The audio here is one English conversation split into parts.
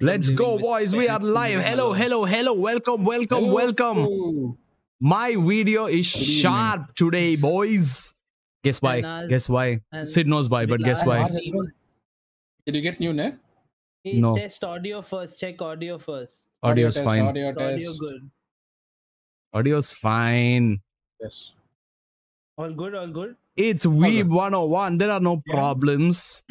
went. Let's go, boys. We are live. Hello, hello, hello. Welcome, welcome, Hello. welcome. My video is sharp today, boys. Guess why? And ours- Guess why? and Sid knows why, but guess why? Ours is good. Did you get new net? No. Test audio first. Check audio first. Audio's test, fine. Audio test. Audio good. Audio's fine. Yes. All good. All good. It's Weeb 101. There are no problems.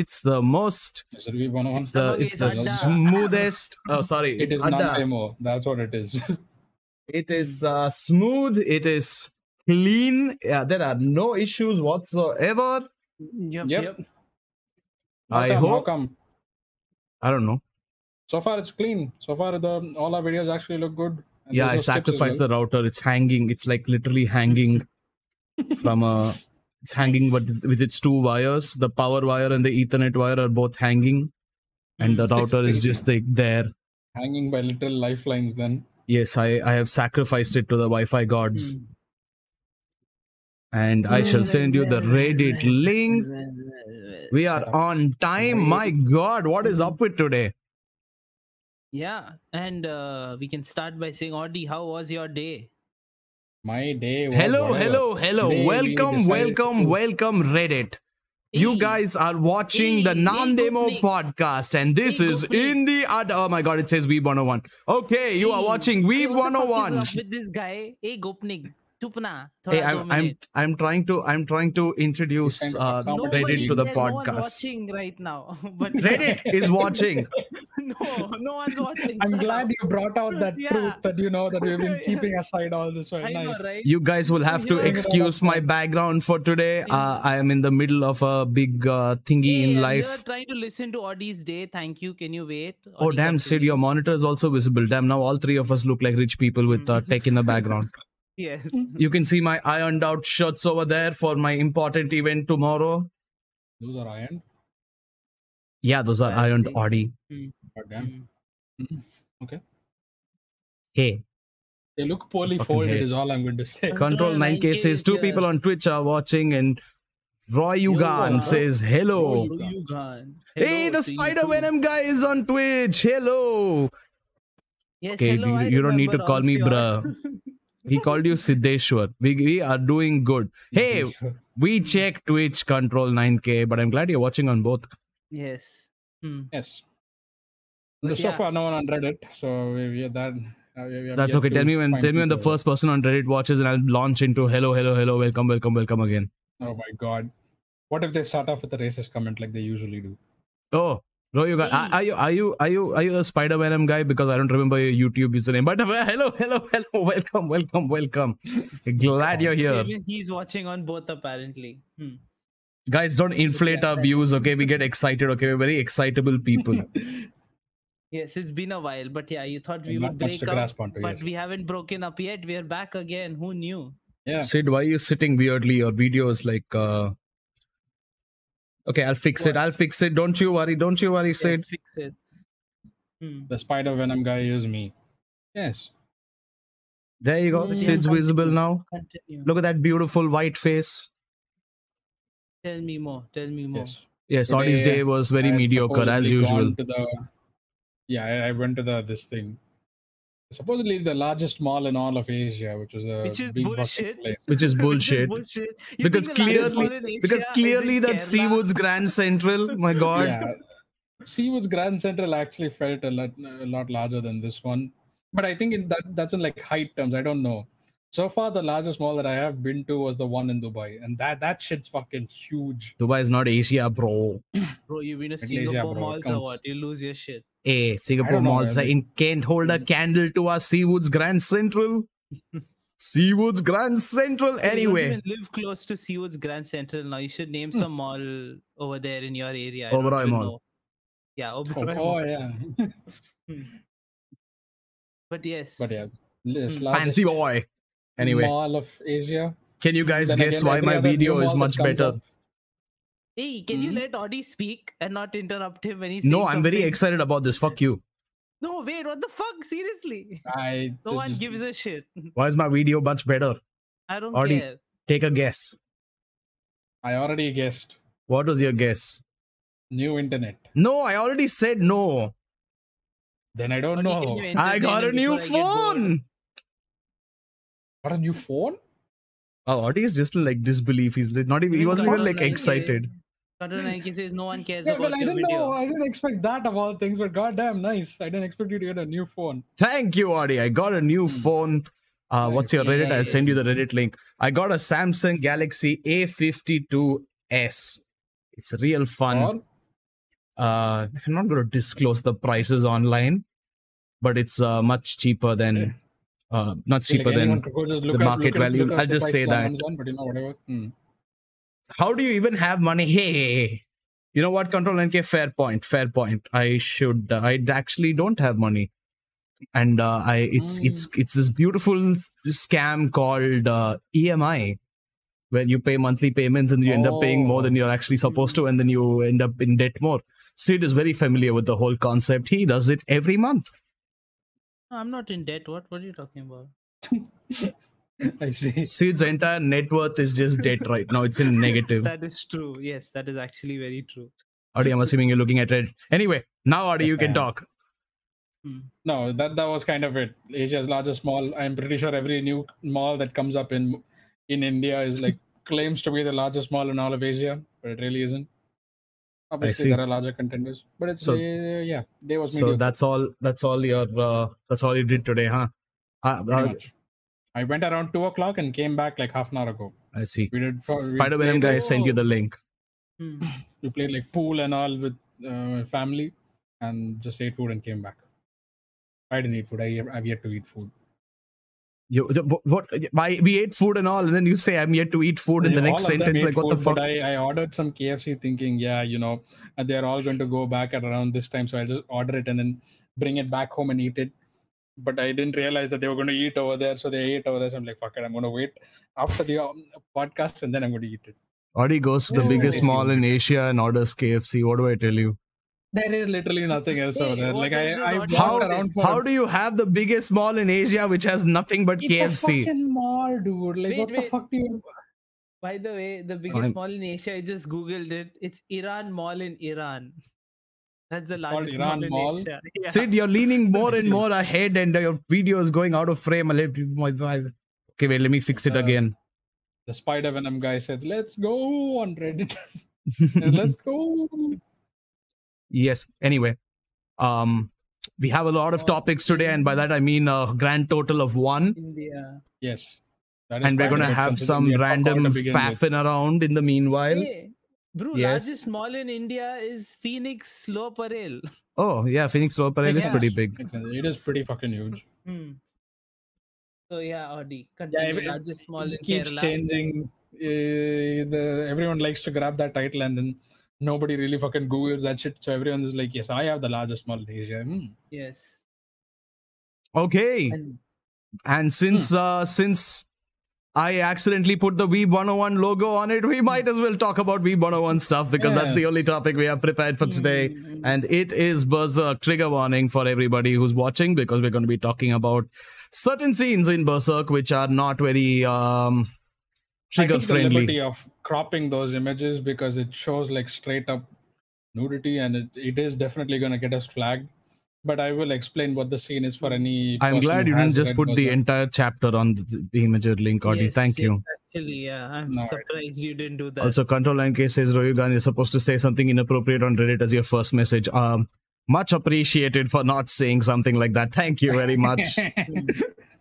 It's the most. Is it we one on? It's the. Okay, It's the it's smoothest. Oh, sorry. It It's is Adda. Nandemo. That's what it is. It is uh, smooth. It is clean. Yeah, there are no issues whatsoever. Yep. Yep. Yep. I come? Hope. come? I don't know. So far it's clean. So far the all our videos actually look good. And Yeah, I there's no skips as sacrificed well. the router. It's hanging. It's like literally hanging from a. It's hanging, but with its two wires, the power wire and the Ethernet wire are both hanging, and the router is just like there. hanging by little lifelines. Then Yes, I I have sacrificed it to the Wi-Fi gods, Hmm. and I shall send you the Reddit link. We are on time. My God, what is up with today? Yeah, and uh, we can start by saying, Audie, how was your day? My day. Was Hello, whatever. hello, hello. Today we welcome, decided welcome, to- welcome, Reddit. You guys are watching the Hey, hey, Nandemo podcast, and this is in the ad- oh my god, it says Weeb 101. Okay, you are watching hey, Weeb what the fuck is 101. with this guy? Hey, Gopnik, chupna. Hey, I'm I'm. I'm trying to I'm trying to introduce uh, kind of Nobody Reddit to the there, No one's podcast. watching right now. But Reddit is watching. no, no one's watching. I'm glad you brought out that Yeah. truth that you know that we've been keeping aside all this while. I know, Nice. right? You guys will have to excuse my background for today. Uh, I am in the middle of a big uh, thingy Hey, in and life. You're trying to listen to Audie's day. Thank you. Can you wait? Oh damn, got Sid, your monitor is also visible. Damn, now all three of us look like rich people with uh, tech in the background. Yes. You can see my ironed out shirts over there for my important event tomorrow. Those are ironed. Yeah, those are ironed Apparently. Audi. God damn. Mm. Hey, They look poorly Fucking folded. hate. Is all I'm going to say. Control Control 9K 9K says two here. people on Twitch are watching, and Roy Yugan Yo, says hello. Roy You gone. Hey, the Spider. Venom guy is on Twitch. Hello. Yes, Okay, hello, you- you don't need to call me all bruh. He called you Siddeshwar. We, we are doing good. Hey, we check Twitch Control 9K, but I'm glad you're watching on both. yes. Hmm. Yes. But so yeah. far, no one on Reddit. So we, we are that. Uh, we, we That's okay. Tell me when find tell me when the first person on Reddit watches and I'll launch into hello, hello, hello, welcome, welcome, welcome again. Oh my god. What if they start off with a racist comment like they usually do? Oh, Roy, you got, are, Hey. are you are you are you are you a Spider Venom guy? Because I don't remember your YouTube username. But uh, hello, hello, hello, welcome, welcome, welcome. Glad you're here, he's watching on both apparently. Hmm. guys. Don't inflate our views, okay? We get excited, okay? We're very excitable people. Yes, it's been a while, but yeah, you thought we Not would break to up, onto, but yes. we haven't broken up yet. We're back again. Who knew? Yeah. Sid, why are you sitting weirdly? Your video is like. uh Okay, I'll fix it. I'll fix it. Don't you worry. Don't you worry, Sid. Yes, fix it. Hmm. The Spider Venom guy is me. Yes. There you go. Mm. Sid's visible now. Continue. Look at that beautiful white face. Tell me more. Tell me more. Yes. Yes, Today, Audie's day was very I mediocre as usual. gone To the, yeah, I, I went to the this thing. Supposedly the largest mall in all of Asia, which was a Which is big bullshit. place. Which is Which is bullshit. bullshit. Because think the largest clearly- mall Because clearly in that's Kerala? Seawoods Grand Central. My God. Yeah. Seawoods Grand Central actually felt a lot, a lot larger than this one, but I think in that that's in like height terms. I don't know. So far, the largest mall that I have been to was the one in Dubai, and that that shit's fucking huge. Dubai is not Asia, bro. Bro, you've been to Malaysia, Singapore bro, malls or what? You lose your shit. Hey, Singapore don't malls man. in can't hold a candle to our Seawoods Grand Central. Seawoods Grand Central. Anyway, even live close to Seawoods Grand Central now. You should name some mall over there in your area. I Oberoi Mall. know. Yeah, Oh, Oberoi oh, Mall. yeah. But yes. but yeah, this Hmm. largest fancy boy. Anyway, mall of Asia. can you guys Then guess again, why my video is much better? up- Hey, can you Mhm. let Audie speak and not interrupt him when he's No, saying I'm very excited about this. Fuck you. No, wait, what the fuck? Seriously. I No just- one just- gives a shit. Why is my video much better? I don't Audie. care. Take a guess. I already guessed. What was your guess? New internet. No, I already said no. Then I don't Audi, know. I got a new before I get bored? phone. Got a new phone? Oh, Audi is just like disbelief. He's li- not even. He wasn't even like Control 9K excited. Control 9K says no one cares Yeah, about but I your didn't video. know. I didn't expect that of all things. But goddamn, nice. I didn't expect you to get a new phone. Thank you, Audi. I got a new Hmm. phone. Uh, what's your Reddit? I'll send you the Reddit link. I got a Samsung Galaxy A52s. It's real fun. Uh, I'm not going to disclose the prices online, but it's uh, much cheaper than uh, not cheaper anyone than. could go just look the up- market up- value. I'll just say that. Amazon, but you know whatever. Hmm. How do you even have money? Hey, hey, hey. you know what? Control NK. Fair point. Fair point. I should. Uh, I actually don't have money, and uh, I it's Mm. it's it's this beautiful scam called uh, EMI, where you pay monthly payments and you end up paying more than Oh. you're actually supposed to, and then you end up in debt more. Sid is very familiar with the whole concept. He does it every month. No, I'm not in debt. What? What are you talking about? I see. Sid's entire net worth is just debt right now. It's in negative. That is true. Yes, that is actually very true. Adi, I'm assuming you're looking at it. Anyway, now Adi, you can talk. No, that that was kind of it. Asia's largest mall. I'm pretty sure every new mall that comes up in in India is like claims to be the largest mall in all of Asia, but it really isn't. Obviously, there are larger contenders, but it's So- uh, yeah, day was So mediocre. that's all. That's all your. Uh, that's all you did today, huh? Uh, uh, much. I went around two o'clock and came back like half an hour ago. I see. We did. For, we Spider Venom played, guy sent you the link. Hmm. We played like pool and all with uh, family, and just ate food and came back. I didn't eat food. I I've yet to eat food. You what? what why we ate food and all, and then you say I'm yet to eat food in the next all of them sentence. ate Like what the food, fuck? But I, I ordered some KFC thinking, yeah, you know, they're all going to go back at around this time. So I'll just order it and then bring it back home and eat it. But I didn't realize that they were going to eat over there. So they ate over there. So I'm like, fuck it, I'm going to wait after the um, podcast and then I'm going to eat it. Audi goes to the Yeah, biggest tasty. mall in Asia and orders KFC. What do I tell you? There is literally nothing else over there. Like I, I How around for how do you have the biggest mall in Asia which has nothing but it's a KFC? fucking mall, dude. Like Wait, what the fuck do you? By the way, the biggest I'm- mall in Asia, I just googled it. It's Iran Mall in Iran. That's the It's called largest Iran mall, Mall? Asia. Yeah. Sid, you're leaning more and more ahead, and your video is going out of frame. a little- my- my- Okay, wait, let me fix it Uh, again. The Spider Venom guy says, "Let's go on Reddit. Let's go." yes. Anyway, um, we have a lot of topics today, and by that I mean a grand total of one. India. Yes. And we're gonna have some we are fuck out to random begin with. faffing around in the meanwhile. Hey, bro, Yes. largest mall in India is Phoenix Lower Parel. Oh yeah, Phoenix Lower Parel is pretty big. It is pretty fucking huge. Hmm. So yeah, Audi. Yeah, Continue. it- largest mall in It keeps Kerala. changing. Uh, the everyone likes to grab that title, and then nobody really fucking googles that shit. So everyone is like, "Yes, I have the largest mall in Asia." Hmm. Yes. Okay, And and since uh since I accidentally put the Weeb 101 logo on it, we might as well talk about Weeb 101 stuff because that's the only topic we have prepared for today. Mm, And it is Berserk. Trigger warning for everybody who's watching because we're going to be talking about certain scenes in Berserk which are not very um I trigger took the friendly. liberty of cropping those images because it shows like straight up nudity, and it, it is definitely going to get us flagged. But I will explain what the scene is for any. I'm glad you didn't just put the Berserk. entire chapter on the, the Imgur link, Audie. yes, Thank yes, you. Actually, yeah, I'm No, surprised you didn't do that. Also, Control Line K says Royugan is supposed to say something inappropriate on Reddit as your first message. Um, much appreciated for not saying something like that. Thank you very much.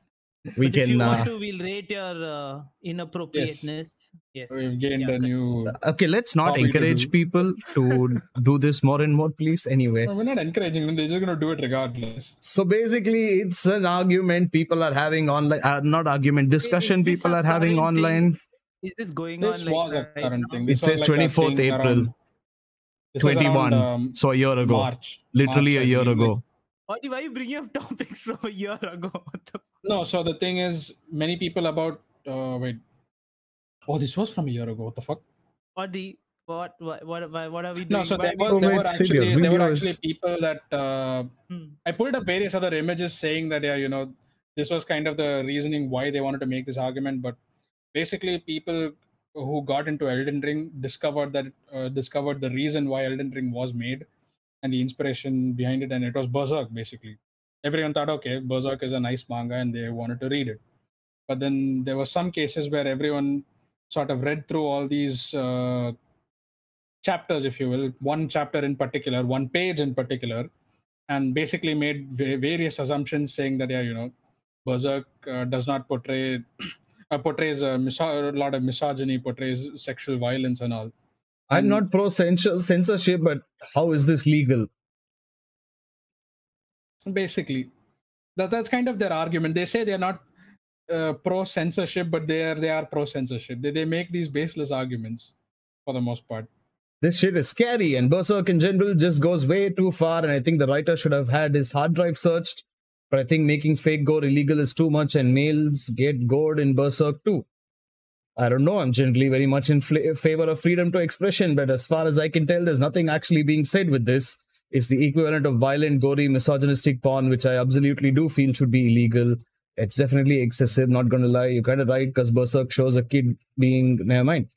we But if you can. want Uh, to, we'll rate your uh, inappropriateness. Yes. We've gained Yeah, a new. okay, let's not Hobby to encourage people to do this more and more, please. Anyway. No, we're not encouraging them. They're just going to do it regardless. So basically, it's an argument people are having online. Uh, not argument, discussion is this people are having current thing? online. Is this going This on? like was a right current now? thing. It This was says like 24th thing April. around- this was around, 21. um, So a year ago. March. Literally March, a I year believe, like- ago. Why are you bringing up topics from a year ago? What the No, so the thing is, many people about. Uh, wait. Oh, this was from a year ago. What the fuck? What, what, what, what, what are we doing? No, so there were, there were actually there were actually people that uh, Hmm. I pulled up various other images saying that yeah, you know, this was kind of the reasoning why they wanted to make this argument, but basically people who got into Elden Ring discovered that uh, discovered the reason why Elden Ring was made and the inspiration behind it, and it was Berserk basically. Everyone thought, okay, Berserk is a nice manga and they wanted to read it. But then there were some cases where everyone sort of read through all these uh, chapters, if you will, one chapter in particular, one page in particular, and basically made va- various assumptions saying that, yeah, you know, Berserk uh, does not portray, uh, portrays a, miso- a lot of misogyny, portrays sexual violence and all. I'm not pro censor- censorship, but how is this legal? Basically that that's kind of their argument they say they're not uh, pro censorship but they are they are pro censorship they, they make these baseless arguments for the most part This shit is scary, and Berserk in general just goes way too far. And I think the writer should have had his hard drive searched. But I think making fake gore illegal is too much, and males get gored in Berserk too. I don't know. I'm generally very much in fla- favor of freedom to expression, but as far as I can tell, there's nothing actually being said with this. It's the equivalent of violent, gory, misogynistic porn, which I absolutely do feel should be illegal. It's definitely excessive, not gonna lie. You're kind of right, because Berserk shows a kid being. Never mind.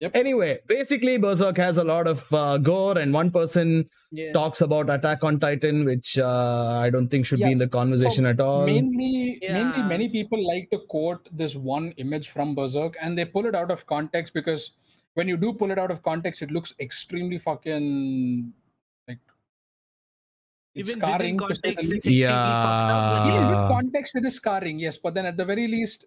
Yep. Anyway, basically, Berserk has a lot of uh, gore, and one person Yeah. talks about Attack on Titan, which uh, I don't think should be in the conversation So at all. mainly mainly many people like to quote this one image from berserk and they pull it out of context because when you do pull it out of context it looks extremely fucking like it's Even scarring within to say the context, least. it's extremely fucked up. but even Yeah. with context it is scarring yes but then at the very least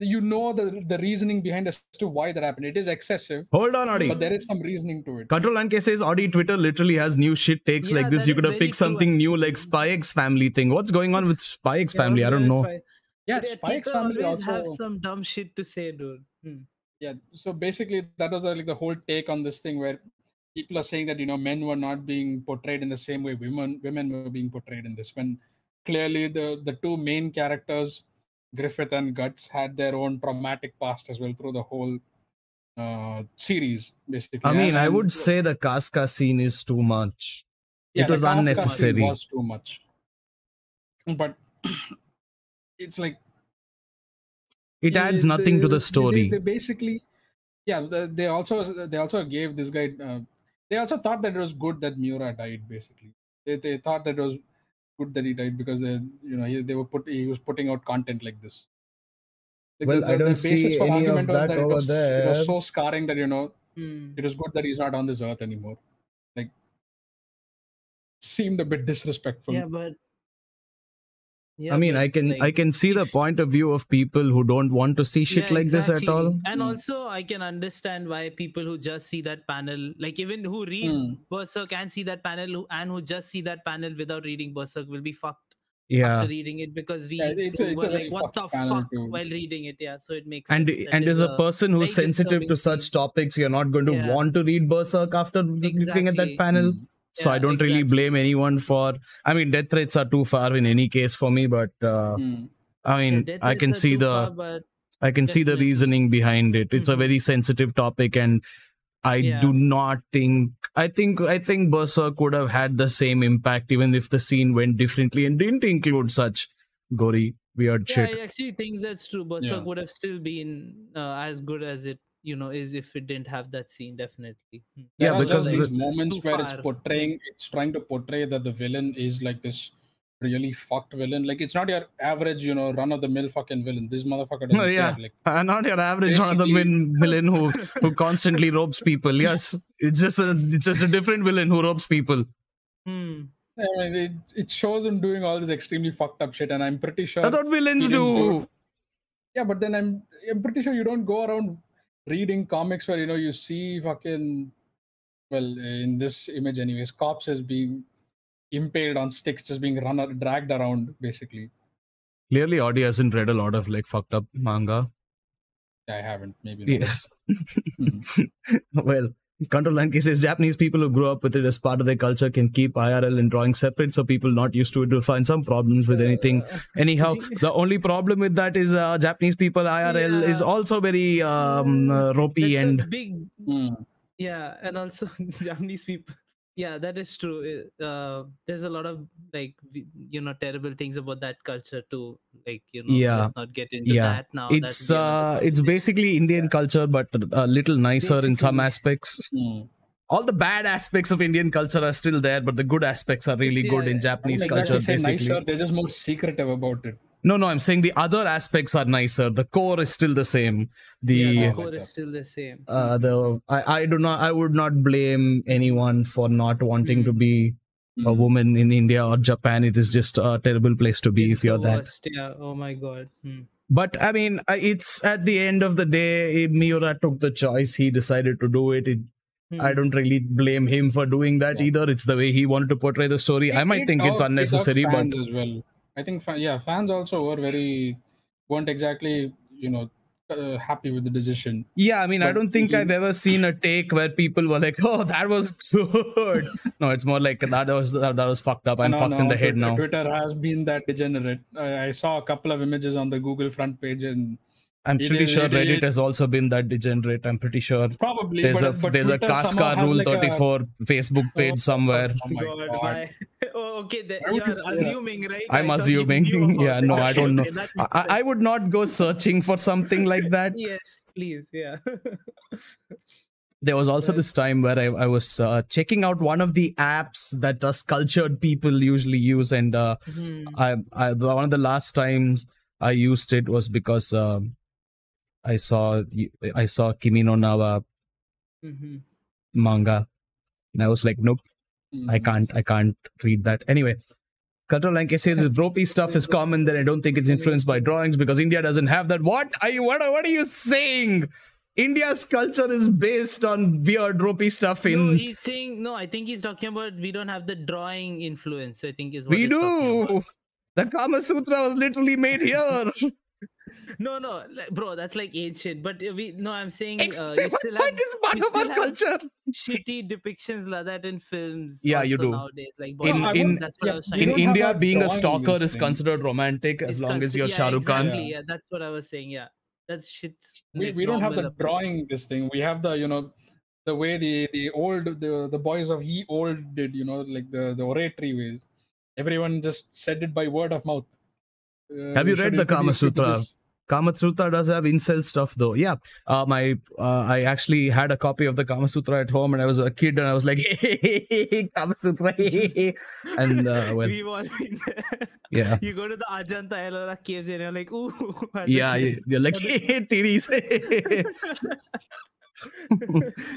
you know the the reasoning behind as to why that happened it is excessive Hold on, Adi. but there is some reasoning to it Control and K says Audi Twitter literally has new shit takes Yeah, like this. You could have very picked true, something new like actually. Spy X family thing. What's going on with Spy X Yeah, family? I don't know. Spy- yeah But yeah, spy family always have some dumb shit to say, dude. Hmm. yeah so basically that was like the whole take on this thing where people are saying that you know men were not being portrayed in the same way women women were being portrayed in this when clearly the the two main characters griffith and guts had their own traumatic past as well through the whole uh series basically I mean, I And- would say the Casca scene is too much. yeah, it the was unnecessary. was too much but it's like It adds they- nothing to the story. They, basically, yeah, they also they also gave this guy. Uh, they also thought that it was good that Miura died. Basically, they, they thought that it was good that he died because they you know he, they were put he was putting out content like this. Like, Well, I don't basis see for any of argument was that that it over was, it there. was so scarring that you know Hmm. it was good that he's not on this earth anymore. Like, seemed a bit disrespectful. Yeah, but. Yeah, I mean, I can I can see the point of view of people who don't want to see shit Yeah, like this at all. And Mm. also, I can understand why people who just see that panel, like even who read Mm. Berserk and see that panel, who, and who just see that panel without reading Berserk, will be fucked Yeah. after reading it because we Yeah, it's it's were like, what the fuck to- while reading it. Yeah, so it makes And sense that and is as a person who's sensitive to such scene. topics, you're not going to Yeah. want to read Berserk after looking at that panel. Mm. So I don't really blame anyone for. I mean, death threats are too far in any case for me, but uh, Mm. I mean, death I can see the far, I can see the reasoning behind it. It's a Mhm. very sensitive topic, and I Yeah. do not think. I think I think Berserk would have had the same impact even if the scene went differently and didn't include such gory weird yeah, shit. I actually think that's true. Berserk Yeah. would have still been uh, as good as it, you know, is if it didn't have that scene. Definitely. Hmm. There Yeah, are because just these the- moments Too where it's portraying, it's trying to portray that the villain is like this really fucked villain. Like it's not your average, you know, run of the mill fucking villain. This motherfucker doesn't Oh, yeah. care. Like Uh, not your average run of the mill villain who who constantly ropes people. Yes, it's just a it's just a different villain who robs people. Hmm. I mean, it, it shows him doing all this extremely fucked up shit, and I'm pretty sure. That's what villains do do. Yeah, but then I'm I'm pretty sure you don't go around reading comics where you know you see fucking well in this image anyways cops is being impaled on sticks just being run or dragged around basically Clearly, Audi hasn't read a lot of like fucked up manga. i haven't maybe not. Yes. Hmm. well, Control Lanky says Japanese people who grew up with it as part of their culture can keep IRL and drawing separate, so people not used to it will find some problems with anything. Uh, Anyhow, see- the only problem with that is uh, Japanese people IRL is also very um, uh, ropey that's and big Hmm. yeah and also japanese people yeah that is true Uh, there's a lot of like you know terrible things about that culture too like you know Yeah. let's not get into Yeah. that now That it's would be another uh, it's basically Indian culture, but a little nicer in some aspects. Hmm. all the bad aspects of Indian culture are still there, but the good aspects are really It's- good in yeah, Japanese Like culture. Basically, nicer, they're just more secretive about it. No, no, I'm saying the other aspects are nicer. The core is still the same. The yeah, the core is still the same. uh, the I, I do not I would not blame anyone for not wanting Hmm. to be a Mm. woman in India or Japan. It is just a terrible place to be It's if you're the that. worst, Yeah. Oh my god. Hmm. But I mean, it's at the end of the day, Miura took the choice. He decided to do it. it Hmm. I don't really blame him for doing that Yeah. either. It's the way he wanted to portray the story. I might think it's got- it unnecessary, but as well. I think fa- yeah, fans also were very weren't exactly you know uh, happy with the decision. yeah, I mean, I don't think he- I've ever seen a take where people were like, "Oh, that was good." no, it's more like that was that, that was fucked up. I'm No, fucked in the head Twitter- now. Twitter has been that degenerate. I, I saw a couple of images on the Google front page, and I'm it pretty is- sure it- Reddit it- has also been that degenerate. I'm pretty sure probably there's but, a but there's a Twitter somehow Casca Rule like a- 34 Facebook page somewhere. Oh my God, God. oh, okay. The, you're you that? assuming, right? I'm I assuming. Yeah, no, I don't know. I, I I would not go searching for something like that. Yes, please. Yeah. there was also Right. this time where I, I was uh, checking out one of the apps that us cultured people usually use, and uh, Hmm. I, I one of the last times I used it was because um, I saw I saw Kimi no Na wa Mhm. manga, and I was like, nope, I Mhm. can't I can't read that anyway. Control Lanke says if ropey stuff is common, then I don't think it's influenced by drawings because India doesn't have that. What are you what, are- what are you saying? India's culture is based on weird ropey stuff in No, he's saying no. I think he's talking about we don't have the drawing influence. I think is what we he's talking about. do. The Kama Sutra was literally made here. No, no, like, bro, that's like ancient. But uh, we no, I'm saying uh, Explain you still have is part you of our still have culture. shitty depictions like that in films. Yeah, you do. Nowadays, like In- Bollywood, in- that's what I was In to don't have India, that being a stalker is considered romantic as It's long as you're yeah, Shah Rukh Khan. Exactly, yeah, that's what I was saying. Yeah, that's shit. we, we don't have the normal up- drawing this thing we have the you know the way the the old the, the boys of ye old did you know like the the oratory ways everyone just said it by word of mouth Uh, Have you read the Kama introduce you to Sutra? this. Kama Sutra does have incel stuff though. Yeah. Uh, my uh, I actually had a copy of the Kama Sutra at home and I was a kid and I was like, hey, Kama Sutra. and uh, well, We've all been yeah. You go to the Ajanta Ellora caves and you're like, ooh. Yeah, you're like, hey, titties.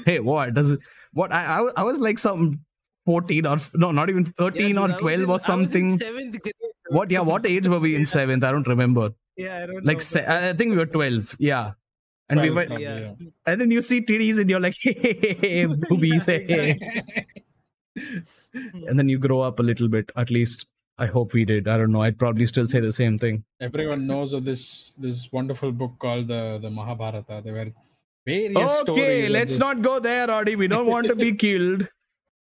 hey, what does it? What I, I, I was like some 14 or no, not even 13 Yeah, or dude, I 12 in- I or something. seventh grade. What? Yeah, what age were we in seventh? I don't remember. Yeah, I don't Like, know. se- but- I I think we were 12. Yeah. And we Twelve, went, yeah. yeah. and then you see titties and you're like, hey, boobies. Hey. and then you grow up a little bit. At least I hope we did. I don't know. I'd probably still say the same thing. everyone knows of this this wonderful book called the the mahabharata there were various Okay, stories of let's this- not go there, Audi. We don't want to be killed.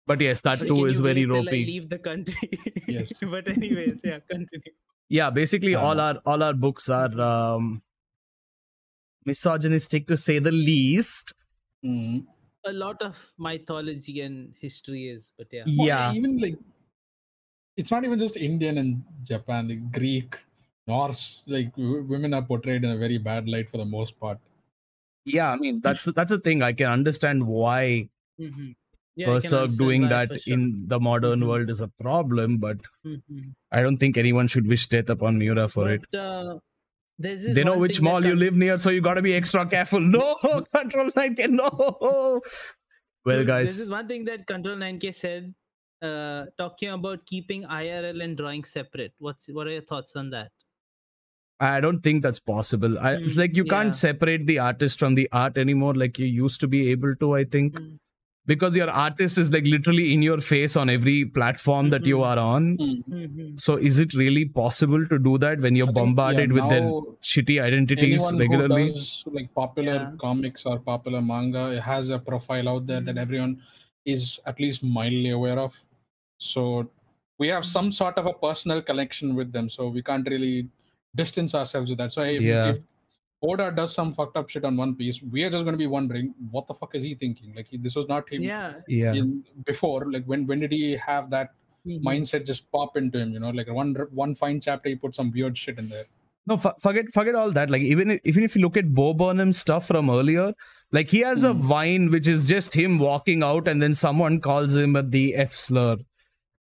But yes, that So too is very wait till I leave the country. Yes. but anyways, yeah, continue. Yeah, basically all our all our books are um, misogynistic to say the least. Mhm. A lot of mythology and history is, but yeah. Well, Yeah. even like it's not even just Indian and Japan, like Greek, Norse, like w- women are portrayed in a very bad light for the most part. Yeah, I mean that's that's the thing. I can understand why Mhm. Yeah, Berserk doing that sure. in the modern Mhm. world is a problem, but Mhm. I don't think anyone should wish death upon Miura for it. Uh, They know which mall you live near, so you gotta be extra careful. No, control line, no. Well, Dude, This is one thing that Control 9K said, uh, talking about keeping IRL and drawing separate. What's what are your thoughts on that? I don't think that's possible. I, it's Mm, like you yeah. can't separate the artist from the art anymore, like you used to be able to. I think Mm. Because your artist is like literally in your face on every platform that you Mhm. are on. Mhm. So is it really possible to do that when you're I think, yeah, bombarded with their shitty identities regularly? who does like popular Yeah. comics or popular manga it has a profile out there that everyone is at least mildly aware of. So we have some sort of a personal connection with them, so we can't really distance ourselves with that. So if, Yeah. if Oda does some fucked up shit on One Piece, we are just going to be wondering what the fuck is he thinking? Like he, this was not him Yeah. Yeah. in before. Like when when did he have that Mhm. mindset just pop into him? You know, like one one fine chapter he put some weird shit in there. No, fu- forget forget all that. Like even if, even if you look at Bo Burnham's stuff from earlier, like he has a Hmm. vine which is just him walking out and then someone calls him at the F slur.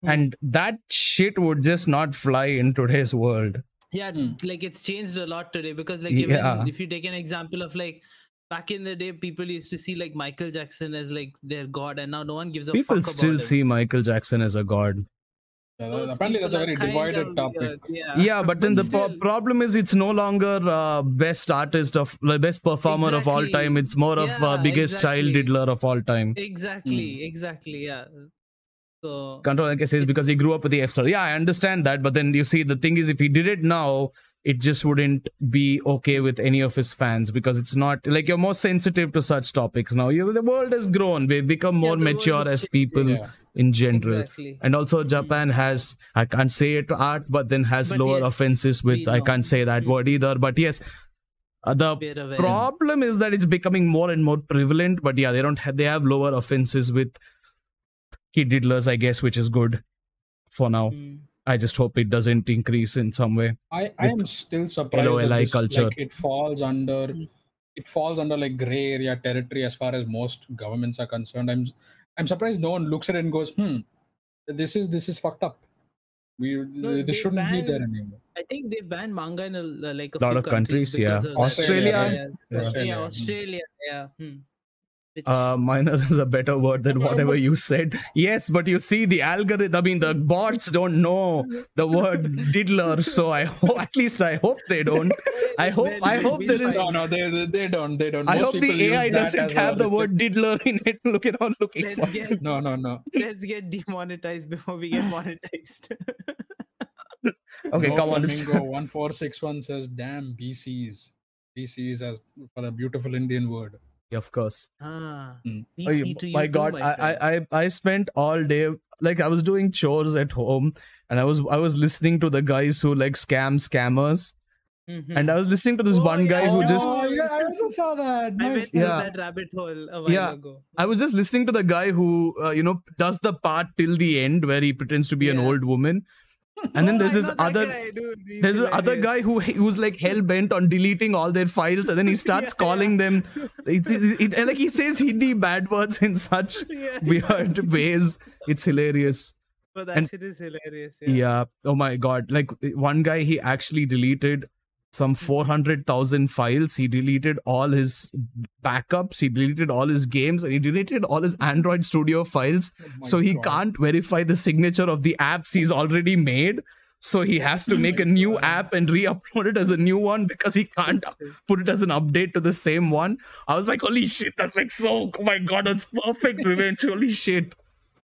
Hmm. And that shit would just not fly in today's world. Yeah Hmm. like it's changed a lot today because like Yeah. even if you take an example of like back in the day people used to see like michael jackson as like their god and now no one gives a People fuck still about him. see Michael Jackson as a god. Yeah, Those apparently, that's a very divided topic. weird, yeah Yeah, but then the pro- still, problem is it's no longer uh, best artist of like best performer of all time. It's more of uh, Yeah, biggest child exactly. diddler of all time. exactly exactly yeah so Control like I says because he grew up with the F star. Yeah, I understand that, but then you see the thing is if he did it now, it just wouldn't be okay with any of his fans because it's not like you're more sensitive to such topics now. You the world has grown. We've become more world mature as people Yeah. in general. exactly And also Japan has I can't say it art, but then has But lower yes, offenses with I can't say that Mm. word either. But yes. Uh, the problem is that it's becoming more and more prevalent but yeah they don't have they have lower offenses with kid diddlers i guess which is good for now Mm. i just hope it doesn't increase in some way I, I am still surprised that LOLI this, culture. like it falls under Mm. it falls under like gray area territory as far as most governments are concerned. I'm I'm surprised no one looks at it and goes, hmm, this is this is fucked up. We they this shouldn't be there anymore. I think they banned manga in a, like a Lot few of countries, because yeah. of that. Australia, Yeah, right? yes. Yeah. Australia, Hmm. Australia, yeah. Hmm. Which- uh minor is a better word than whatever you said yes but you see the algorithm i mean the bots don't know the word diddler so i ho- at least i hope they don't i hope Well, i hope we'll there is No, no, they they, they don't. They don't. i Most hope the people ai doesn't as a have the word diddler in it look at all looking let's for get No, no, no. let's get demonetized before we get monetized. okay no come on Flamingo one four six one says, "Damn BCs, BCs as for the beautiful Indian word." Of course ah, Mm. Oh, you- to you my too, god my I. I i i spent all day like i was doing chores at home and i was i was listening to the guys who like scam scammers Mhm. and i was listening to this Oh, one guy yeah. who just Oh, yeah, I also saw that. I went through Yeah. that rabbit hole a while Yeah. ago. I was just listening to the guy who, uh, you know, does the part till the end where he pretends to be an old woman, and then there's this other, guy, dude. There's this other guy who who's like hell bent on deleting all their files, and then he starts Yeah, calling yeah. them, it, it, it- like he says Hindi bad words in such Yeah. weird ways. It's hilarious. But that and- shit is hilarious. Yeah. Yeah. Oh my god. Like one guy, he actually deleted some 400,000 files. He deleted all his backups. He deleted all his games and he deleted all his Android Studio files. Oh so he God. can't verify the signature of the apps he's already made. So he has to make a new app and re-upload it as a new one because he can't put it as an update to the same one. I was like, holy shit, that's like so oh my god, that's perfect revenge. Holy shit.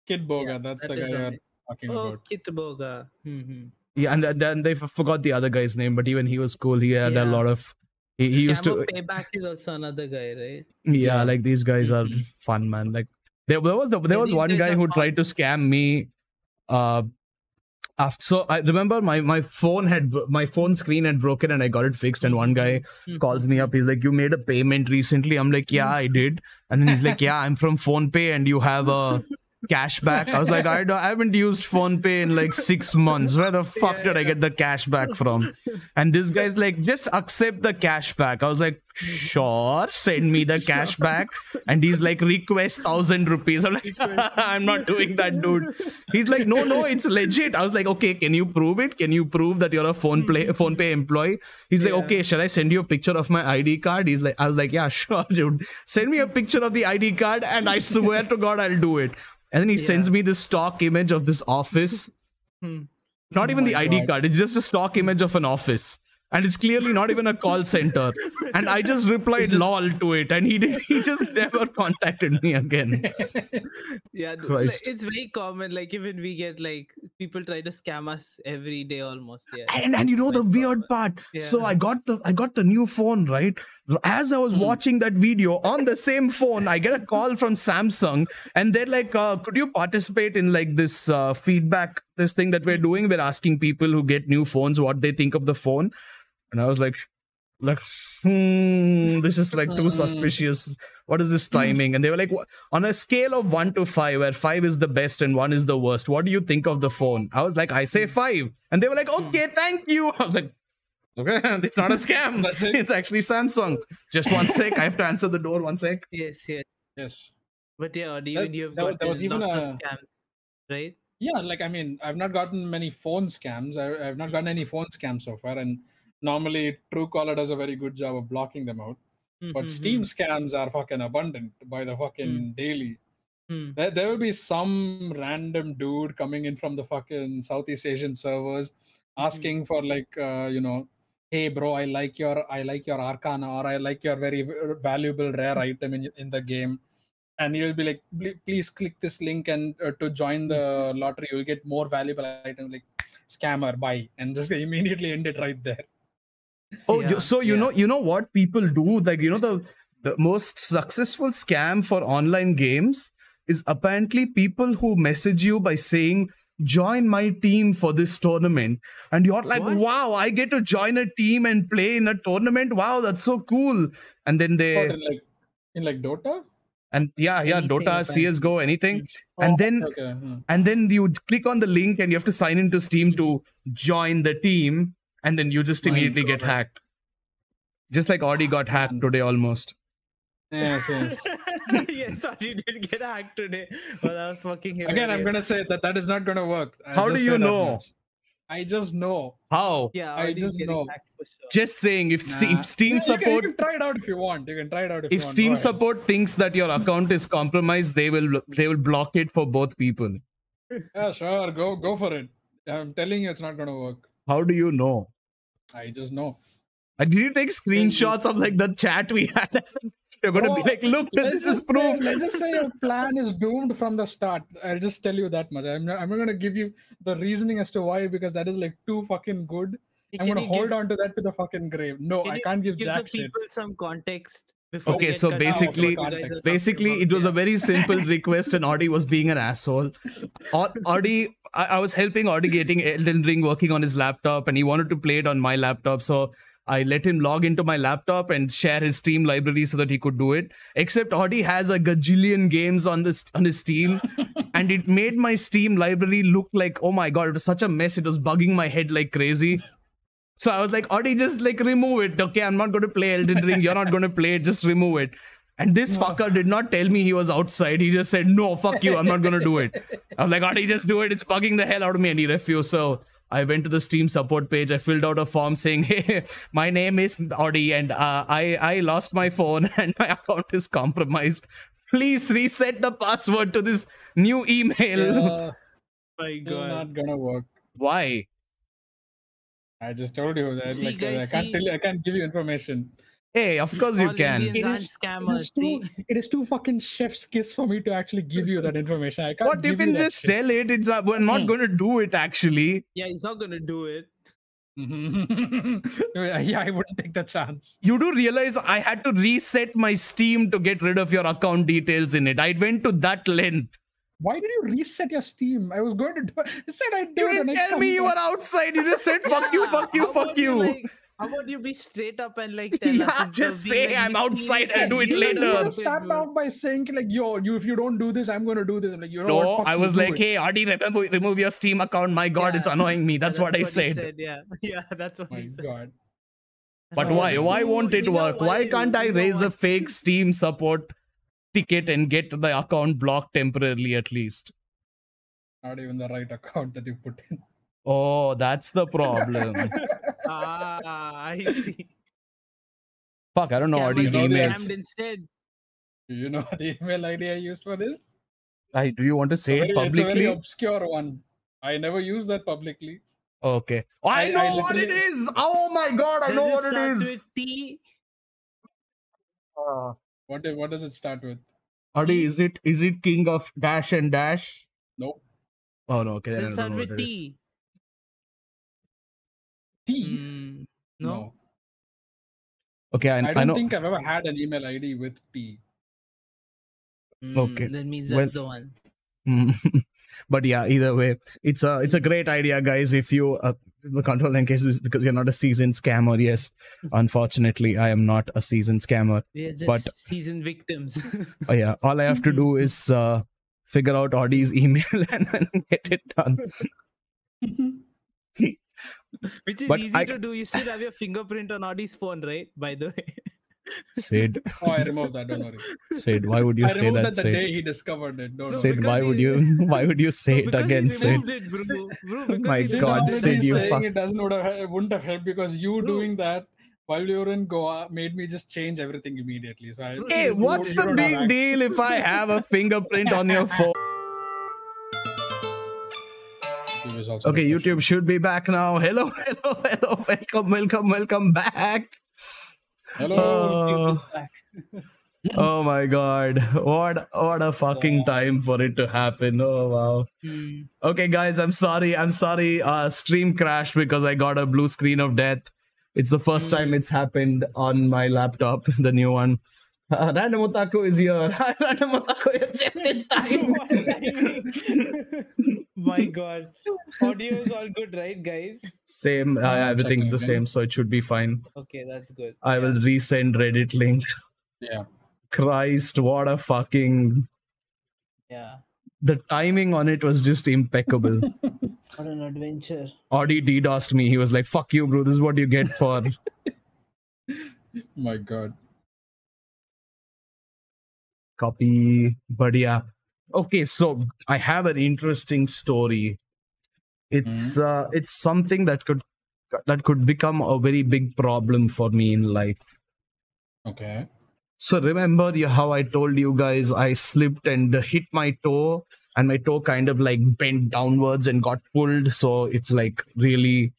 Kitboga, Yeah, that's that the guy you're talking Oh, about. Kitboga. Mm-hmm. Yeah, and then- then they forgot the other guy's name, but even he was cool. He had a lot of. He, he used to. Payback is also another guy, right? Yeah, Yeah. like these guys are Mhm. fun, man. Like there, there was the, there was one guy who fun. tried to scam me. Uh, after so I remember my my phone had my phone screen had broken and I got it fixed. And one guy Mhm. calls me up. He's like, "You made a payment recently." I'm like, "Yeah, I did." And then he's like, "Yeah, I'm from PhonePe, and you have a cashback." I was like, "I, don't, I haven't used PhonePe in like six months. Where the fuck Yeah, did I get the cashback from?" And this guy's like, "Just accept the cashback." I was like, "Sure, send me the cashback." And he's like, "Request thousand rupees." I'm like, "I'm not doing that, dude." He's like, "No, no, it's legit." I was like, "Okay, can you prove it? Can you prove that you're a phone play PhonePe employee?" He's like, Yeah. "Okay, shall I send you a picture of my ID card?" He's like, "I was like, yeah, sure, dude. Send me a picture of the ID card, and I swear to God, I'll do it." And then he sends me this stock image of this office. Hmm. Not even the ID God. card; it's just a stock image of an office. And it's clearly not even a call center. And I just replied lol to it. And he did he just never contacted me again. Yeah, Christ. it's very common. Like even we get like people try to scam us every day almost. Yeah. and and you know the weird part Yeah. so i got the i got the new phone right as i was watching that video on the same phone i get a call from samsung and they're like uh, could you participate in like this uh, feedback this thing that we're doing? We're asking people who get new phones what they think of the phone. And i was like like hmm this is like too Hmm. suspicious. What is this timing? And they were like "Wha- on a scale of 1 to 5 where 5 is the best and 1 is the worst what do you think of the phone? I was like i say 5 and they were like okay thank you. I was like Okay, it's not a scam. It. It's actually Samsung. Just one sec. I have to answer the door. One sec. Yes, yes. Yes. But yeah, or That- even you've there was- got there was even lots of a- scams, right? Yeah, like I mean, I've not gotten many phone scams. I, I've not gotten any phone scams so far, and normally Truecaller does a very good job of blocking them out. But Mhm, Steam scams are fucking abundant by the fucking daily. mhm. There, there will be some random dude coming in from the fucking Southeast Asian servers asking for like uh, you know, hey bro, I like your I like your Arcana or I like your very valuable rare item in in the game. And you'll be like, please click this link and uh, to join the lottery, you'll get more valuable item Like scammer, buy, and just immediately end it right there. Oh, Yeah, so you yeah. know, you know what people do? Like, you know, the the most successful scam for online games is apparently people who message you by saying, "Join my team for this tournament," and you're like, What? "Wow, I get to join a team and play in a tournament! Wow, that's so cool!" And then they in like in like Dota. and yeah, yeah, Anything, Dota, apparently. CS:GO, anything, Oh, and then okay, hmm. and then you click on the link and you have to sign into Steam to join the team, and then you just immediately get hacked. Just like Audi got hacked today almost. yes, yes. yes, sorry, did get hacked today. But that was fucking Again, I'm gonna say that that is not gonna work. I'll How do you know? I just know. How? Yeah, I just know. sure. Just saying, if, Ste- if Steam Yeah, you can- support you can, try it out if you want. You can try it out if, if you want. Steam support thinks that your account is compromised, they will they will block it for both people. Yeah, sure. Go go for it. I'm telling you, it's not gonna work. How do you know? I just know. Uh, did you take screenshots of like the chat we had? You're gonna be like, look, Let's this is just say, proof. let's just say your plan is doomed from the start. I'll just tell you that much. I'm not, I'm not gonna give you the reasoning as to why because that is like too fucking good. Hey, I'm gonna hold give, on to that to the fucking grave. No, Can I can't give give the jack shit. people some context before Okay, so basically- what you guys are talking Basically, it was a very simple request, and Audi was being an asshole. Au- Audi, I, I was helping Audi getting Elden Ring working on his laptop, and he wanted to play it on my laptop. So I let him log into my laptop and share his Steam library so that he could do it. Except Audi has a gajillion games on this on his Steam, and it made my Steam library look like oh my god, it was such a mess. It was bugging my head like crazy. So I was like, Audi, just like remove it. Okay, I'm not going to play Elden Ring. You're not going to play it. Just remove it. And this fucker did not tell me he was outside. He just said, no, fuck you. I'm not going to do it. I was like, Audi, just do it. It's bugging the hell out of me. And he refused. So I went to the Steam support page. I filled out a form saying, hey, my name is Audi and uh, I, I lost my phone and my account is compromised. Please reset the password to this new email. Yeah, My it's God. not gonna work. Why? I just told you that. See, like, uh, guys, I can't see- tell you. I can't give you information. Hey, of course you can. Indians It aren't is- It scammers. is too. It is too fucking chef's kiss for me to actually give you that information. I can't. What you give can that just shit. tell it. It's uh, we're not Hmm. going to do it actually. Yeah, he's not gonna do it. yeah, I wouldn't take the chance. You do realize I had to reset my Steam to get rid of your account details in it. I went to that length. Why did you reset your Steam? I was going to do. it. I said I do You it the didn't tell me you were outside. You just said fuck you, fuck you, fuck you. like, how about you be straight up and like tell Yeah, us instead just of say like, I'm outside, mysterious I'll do it and You later. just- being You start off by saying like, "Yo, you if you don't do this, I'm going to do this." I'm like, you know No, what? I was like, it. hey, Adi, remove, remove your Steam account. My God, it's annoying me. Yeah, That's, what I he said. Yeah, yeah, that's what My he said. God. But No, why? Why won't it work? Why why- can't I raise a fake Steam support ticket and get the account blocked temporarily at least? Not even the right account that you put in. Oh, that's the problem. Ah, I see. Fuck, I don't know Scammers Adi's know emails. instead. Do you know the email ID I used for this? I, do you want to say Very- it It's a very publicly? obscure one. I never use that publicly. Okay. I, I- I know what it is. Oh my god, I know it what it start is. With T? What what does it start with? Adi, is it is it king of dash and dash? Nope. Oh no, okay, then I Does it don't start know with what it is. T? T. Mm, no. Okay, I, I I don't know. think I've ever had an email ID with T. Okay. Mm, That means Well- that's the one. But yeah, either way, it's a it's a great idea, guys. If you uh, the control in case because you're not a seasoned scammer. Yes, unfortunately, I am not a seasoned scammer. We are just but- seasoned victims. Oh yeah, all I have to do is uh, figure out Audie's email and then get it done. Which is But easy I- to do. You still have your fingerprint on Audie's phone, right? By the way. Sid, Oh, I removed that. Don't worry. Sid, why would you I say that, that, the day he discovered it. Don't No, Sid, why because would you why would you say it Because he again, Sid? it, bro. Bro, My Sid God, removed. Sid, you saying fuck- it doesn't would have it wouldn't have helped because you Bro. doing that while you were in Goa made me just change everything immediately. So I, Hey, You- what's you the don't big deal if I have a fingerprint on your phone? He was also Okay, YouTube should be back now. Hello, hello, hello. Welcome, welcome, welcome back. Hello. Uh, oh my god. What what a fucking time for it to happen. Oh wow. Hmm. Okay, guys, I'm sorry. I'm sorry. Uh stream crashed because I got a blue screen of death. It's the first time it's happened on my laptop, the new one. Uh, Random Otaku is here. Random Otaku is just in time. My God. Audio is all good, right, guys? Same. Uh, everything's the same, so it should be fine. Okay, that's good. I will resend Reddit link. Yeah. Christ, what a fucking. Yeah. The timing on it was just impeccable. What an adventure. Audi DDoSed me. He was like, fuck you, bro. This is what you get for. My God. Copy. But yeah. Okay, so I have an interesting story. It's uh it's something that could that could become a very big problem for me in life. Okay. So remember you, how I told you guys I slipped and hit my toe and my toe kind of like bent downwards and got pulled so it's like really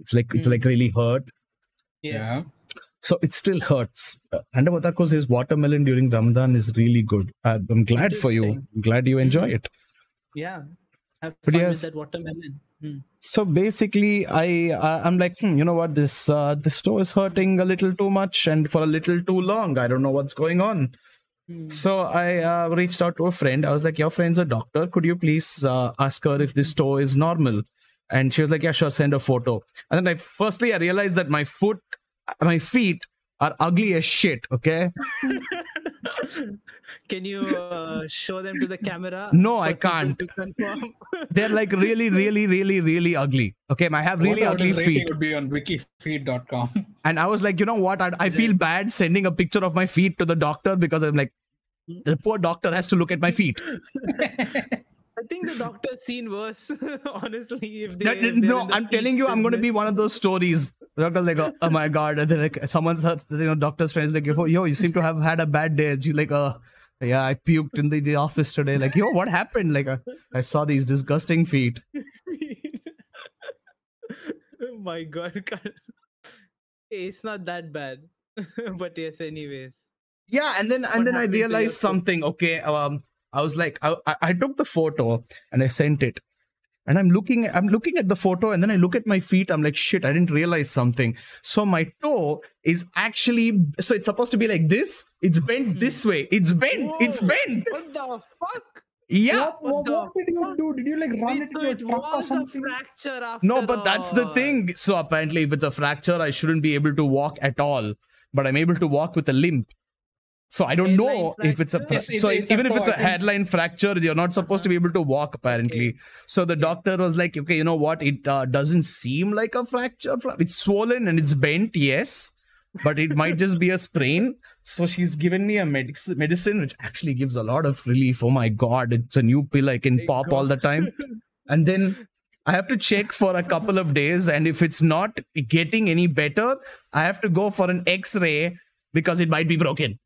it's like it's Hmm. like really hurt. Yes. Yeah. So it still hurts. Uh, and Otaku says watermelon during Ramadan is really good. Uh, I'm glad for you. I'm glad you enjoy it. Yeah. Have fun yes. with that watermelon. Hmm. So basically, I uh, I'm like, hmm, you know what? This uh, this toe is hurting a little too much and for a little too long. I don't know what's going on. Hmm. So I uh, reached out to a friend. I was like, your friend's a doctor. Could you please uh, ask her if this toe is normal? And she was like, yeah, sure. Send a photo. And then I firstly I realized that my foot, my feet are ugly as shit. Okay. Can you uh, show them to the camera? No, I can't. They're like really, really, really, really ugly. Okay. I have really What ugly his rating feet. would be on wikifeet.com. And I was like, you know what? I, I feel bad sending a picture of my feet to the doctor because I'm like, the poor doctor has to look at my feet. I think the doctor's seen worse, honestly. If they, No, if no, I'm telling you, I'm going to be one of those stories. The doctor's like, oh, oh my god, and then like someone's, you know, doctor's friends like, yo, yo, you seem to have had a bad day. And she's like, uh, yeah, I puked in the, the office today. Like, yo, what happened? Like, uh, I saw these disgusting feet. oh my god. Hey, It's not that bad. but yes, anyways. Yeah, and then What and then I happened to your realized something. Okay, um, I was like, I, I I took the photo and I sent it, and I'm looking, I'm looking at the photo, and then I look at my feet. I'm like, shit, I didn't realize something. So my toe is actually, so it's supposed to be like this. It's bent hmm. this way. It's bent. It's bent. What the fuck? Yeah. What, what, what did you do? Did you like run Wait, it so into a it truck or was a something? fracture after No, but that's the thing. So apparently, if it's a fracture, I shouldn't be able to walk at all. But I'm able to walk with a limp. So I don't Hairline know if it's a fracture? fra- It's- it's- so it's even if it's a headline fracture, you're not supposed to be able to walk apparently. So the doctor was like, okay, you know what? It uh, doesn't seem like a fracture. It's swollen and it's bent, yes, but it might just be a sprain. So she's given me a medic- medicine which actually gives a lot of relief. Oh my god, it's a new pill I can Thank pop all the time. and then I have to check for a couple of days, and if it's not getting any better, I have to go for an X-ray because it might be broken,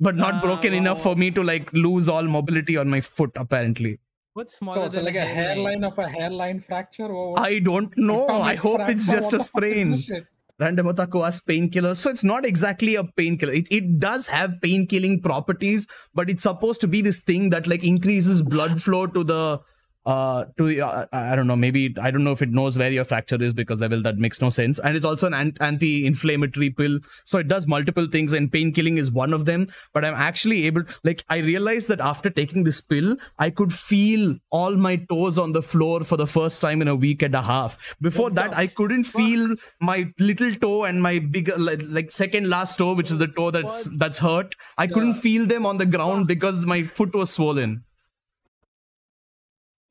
but not Ah, broken enough for me to like lose all mobility on my foot. Apparently, What's So smaller it's than like a hairline of a hairline fracture? Or what? I don't know. I hope it's just a the fuck is sprain. this shit? Random otaku as painkiller. So it's not exactly a painkiller. It, it does have pain-killing properties, but it's supposed to be this thing that like increases blood flow to the uh to the, uh, I don't know maybe I don't know if it knows where your fracture is because level that makes no sense. And it's also an an- anti-inflammatory pill. So it does multiple things and pain killing is one of them. But I'm actually able like I realized that after taking this pill I could feel all my toes on the floor for the first time in a week and a half. Before that I couldn't feel my little toe and my bigger like, like second last toe which is the toe that's that's hurt. I couldn't feel them on the ground because my foot was swollen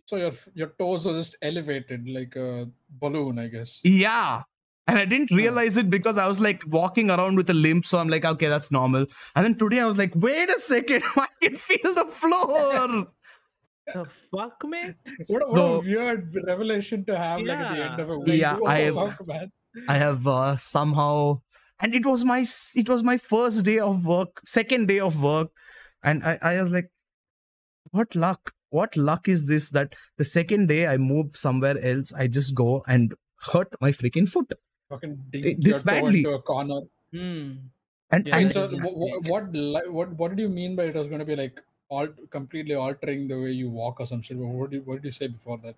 So your your toes were just elevated like a balloon, I guess. Yeah. And I didn't realize it because I was like walking around with a limp. So I'm like, okay, that's normal. And then today I was like, wait a second, I can feel the floor. The fuck, man? What, a- what No. a weird revelation to have like at the end of a week. Yeah, I have- fuck, man. I have uh, somehow, and it was my it was my first day of work, second day of work, and I, I was like, what luck? What luck is this that the second day I move somewhere else, I just go and hurt my freaking foot. Fucking Th- this badly. into a corner. Hmm. And, Yeah, and so what, what what what did you mean by it was going to be like alt completely altering the way you walk or some shit? What did you, what did you say before that?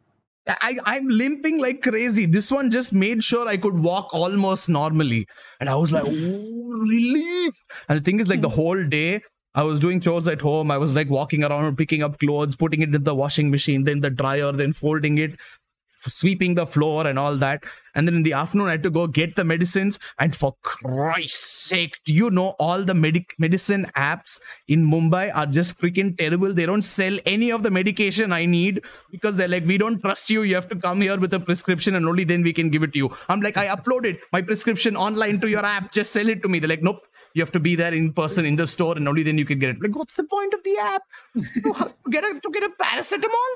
I, I'm limping like crazy. This one just made sure I could walk almost normally. And I was like, oh, relief. And the thing is, like, the whole day, I was doing chores at home. I was like walking around, picking up clothes, putting it in the washing machine, then the dryer, then folding it, sweeping the floor, and all that. And then in the afternoon, I had to go get the medicines. And for Christ's sake, do you know all the medic medicine apps in Mumbai are just freaking terrible? They don't sell any of the medication I need because they're like, we don't trust you. You have to come here with a prescription and only then we can give it to you. I'm like, I uploaded my prescription online to your app. Just sell it to me. They're like, nope. You have to be there in person in the store and only then you can get it. Like, what's the point of the app? to get a to get a paracetamol?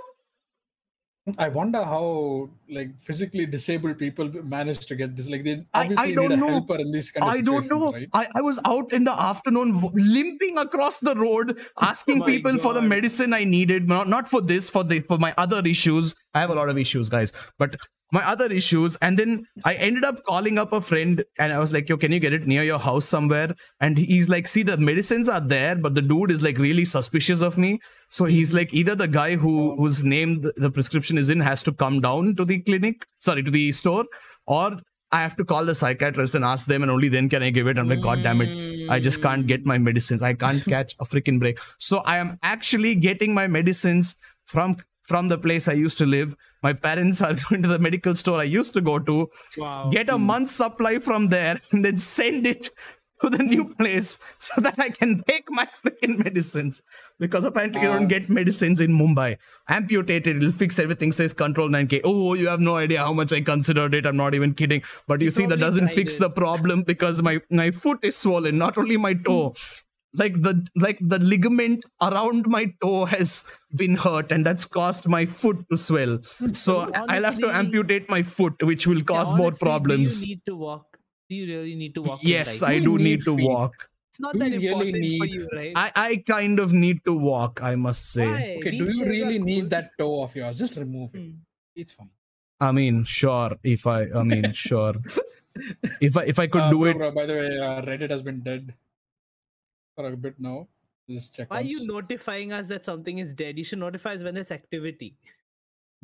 I wonder how like physically disabled people manage to get this. Like they I- I don't know. helper in these kind of I don't know. right? I, I was out in the afternoon limping across the road asking oh my people for the medicine I needed. Not, not for this, for the for my other issues. I have a lot of issues, guys. But my other issues. And then I ended up calling up a friend and I was like, yo, can you get it near your house somewhere? And he's like, see, the medicines are there, but the dude is like really suspicious of me. So he's like, either the guy who whose name the, prescription is in has to come down to the clinic, sorry, to the store, or I have to call the psychiatrist and ask them, and only then can I give it. I'm like, God damn it. I just can't get my medicines. I can't catch a freaking break. So I am actually getting my medicines from from the place I used to live. My parents are going to the medical store I used to go to, Wow. get a hmm. month's supply from there, and then send it to the new hmm. place so that I can take my freaking medicines. Because apparently you don't get medicines in Mumbai. Amputated, it'll fix everything, says control 9K. Oh, you have no idea how much I considered it. I'm not even kidding. But you, You see, that doesn't fix it. the problem because my, my foot is swollen, not only my hmm. toe like the like the ligament around my toe has been hurt and that's caused my foot to swell so i'll have to amputate my foot which will Yeah, cause more problems Do you need to walk? Do you really need to walk? yes i do need need to feet. walk It's not Do that you really important for need- you, right? i i kind of need to walk i must say Why? Okay, do you Wheelchairs are really need that toe of yours? Just remove it. Hmm. It's fine. i mean sure if i i mean sure if i if i could Uh, do bro, it bro, by the way, uh, Reddit has been dead for a bit now. Just check. Why are you notifying us that something is dead? You should notify us when there's activity.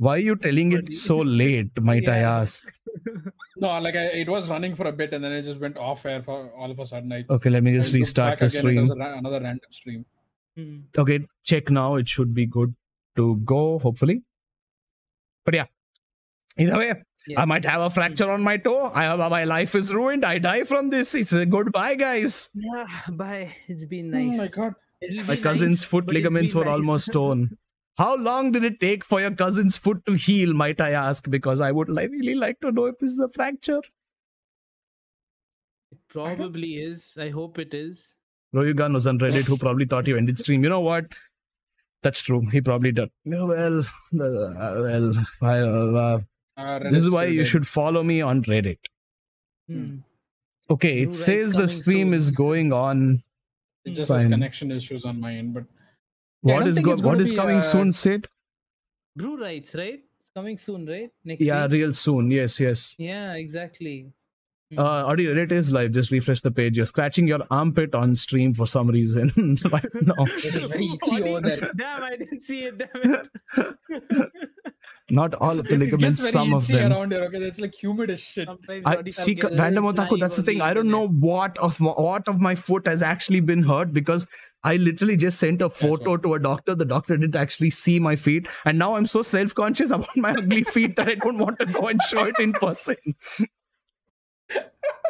why are you telling it so late might i ask No, like I, it was running for a bit and then it just went off air for all of a sudden. I, okay let me just restart the again, stream ra- another random stream. Hmm. okay check now it should be good to go hopefully but yeah either way Yeah. i might have a fracture on my toe i have my life is ruined i die from this it's a goodbye guys Yeah, bye. It's been nice. Oh nice. my god. It'll my cousin's nice, foot ligaments were nice. almost torn how long did it take for your cousin's foot to heal might i ask because i would like, really like to know if this is a fracture It probably is. I hope it is. Royugan was on Reddit who probably thought you ended stream. You know what? That's true. He probably did. Well, uh, well, I, uh, Uh, this is why you should follow me on Reddit. Hmm. Okay, Blue it Right's says the stream soon. is going on. It just has connection issues on my end, but Yeah, I What don't is think go- it's what gonna coming uh, soon, Sid? Brew rights, right? It's coming soon, right? Next Yeah, week. real soon. Yes, yes. Yeah, exactly. Hmm. Uh, Audi Reddit is live. Just refresh the page. You're scratching your armpit on stream for some reason right now. it is very itchy over there. Damn, I didn't see it. Damn it. Not all of the ligaments, some of itchy them. around here. Okay, it's like humid as shit. I body see felt random live otaku. That's the thing. I don't know what of my, what of my foot has actually been hurt because I literally just sent a photo to a doctor. The doctor didn't actually see my feet, and now I'm so self conscious about my ugly feet that I don't want to go and show it in person.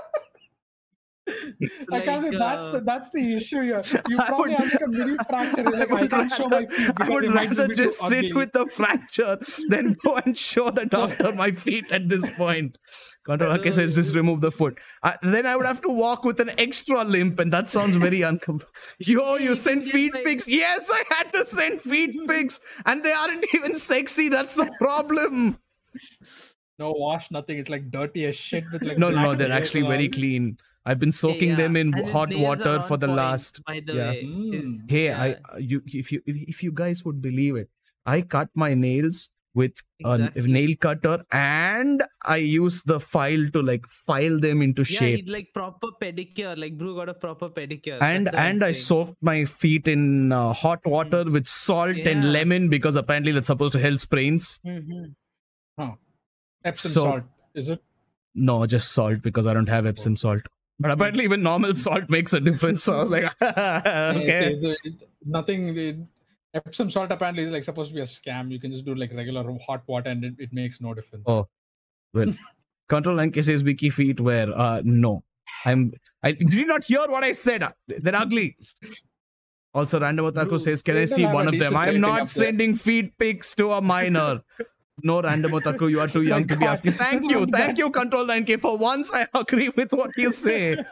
I can't Like, believe that's uh, the that's the issue here. You probably would- have like a mini fracture. Like, I, would can't show my feet I would rather just sit ugly. with the fracture than go and show the doctor my feet at this point. Control okay says just remove the foot. Uh, then I would have to walk with an extra limp, and that sounds very uncomfortable. Yo, you sent Just feet pics? Yes, I had to send feet pics, and they aren't even sexy. That's the problem. No wash, nothing. It's like dirty as shit with like. No, no, they're actually very around. clean. I've been soaking Yeah, them in and hot water for the point, last. By the yeah. way, Mm. His- Hey, I you if you if you guys would believe it, I cut my nails with a nail cutter and I use the file to like file them into yeah, shape. he like proper pedicure. Like Brew got a proper pedicure. and That's I'm and I soaked my feet in uh, hot water with salt Yeah. and lemon because apparently that's supposed to help sprains. Mhm. Huh. Epsom So- salt. Is it? No, just salt because I don't have Epsom salt. But apparently even normal salt makes a difference. So I was like, okay. It- it- it- nothing. Epsom salt apparently is like supposed to be a scam. You can just do like regular hot water and it, it makes no difference. Oh. Well, Control NK says Wiki feet wear. Uh, no. I'm. I did you not hear what I said? They're ugly. Also, Random Otaku says, "Can I see one of them?" I'm not sending feet pics to a minor. No, Random Otaku, you are too young to be asking. Thank you, thank you, Control 9K. For once, I agree with what you say.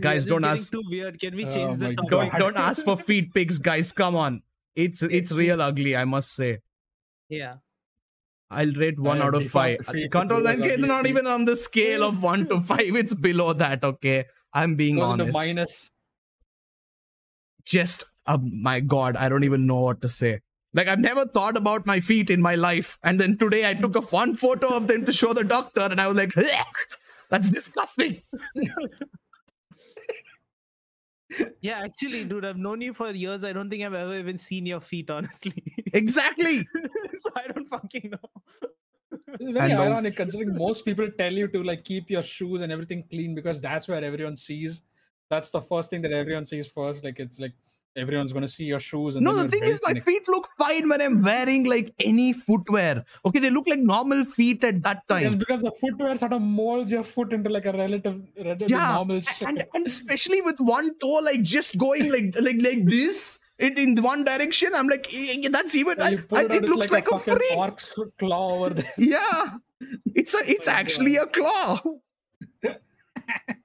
Guys, don't ask- Too weird. Can we Oh change the topic? Don't don't ask for feet pics, guys. Come on, it's it's real ugly. I must say. Yeah. I'll rate one out of five. Fuck the feet Control pics, 9K is not even on the scale of one to five. It's below that. Okay, I'm being honest. minus. just uh, my god i don't even know what to say like i've never thought about my feet in my life and then today i took a fun photo of them to show the doctor and i was like that's disgusting Yeah, actually, dude, I've known you for years. I don't think I've ever even seen your feet, honestly. exactly so I don't fucking know. It's very And the- ironic considering most people tell you to like keep your shoes and everything clean because that's where everyone sees. That's the first thing that everyone sees first. Like it's like everyone's gonna see your shoes. And no the thing is my feet look fine when i'm wearing like any footwear okay they look like normal feet at that Yes, time because the footwear sort of molds your foot into like a relative, relative yeah normal a- shape. and, and especially with one toe like just going like like like this in, in one direction i'm like eh, eh, that's even I, pull I- it it looks like, a, fucking freak orc claw over there. Yeah, it's a it's actually a claw.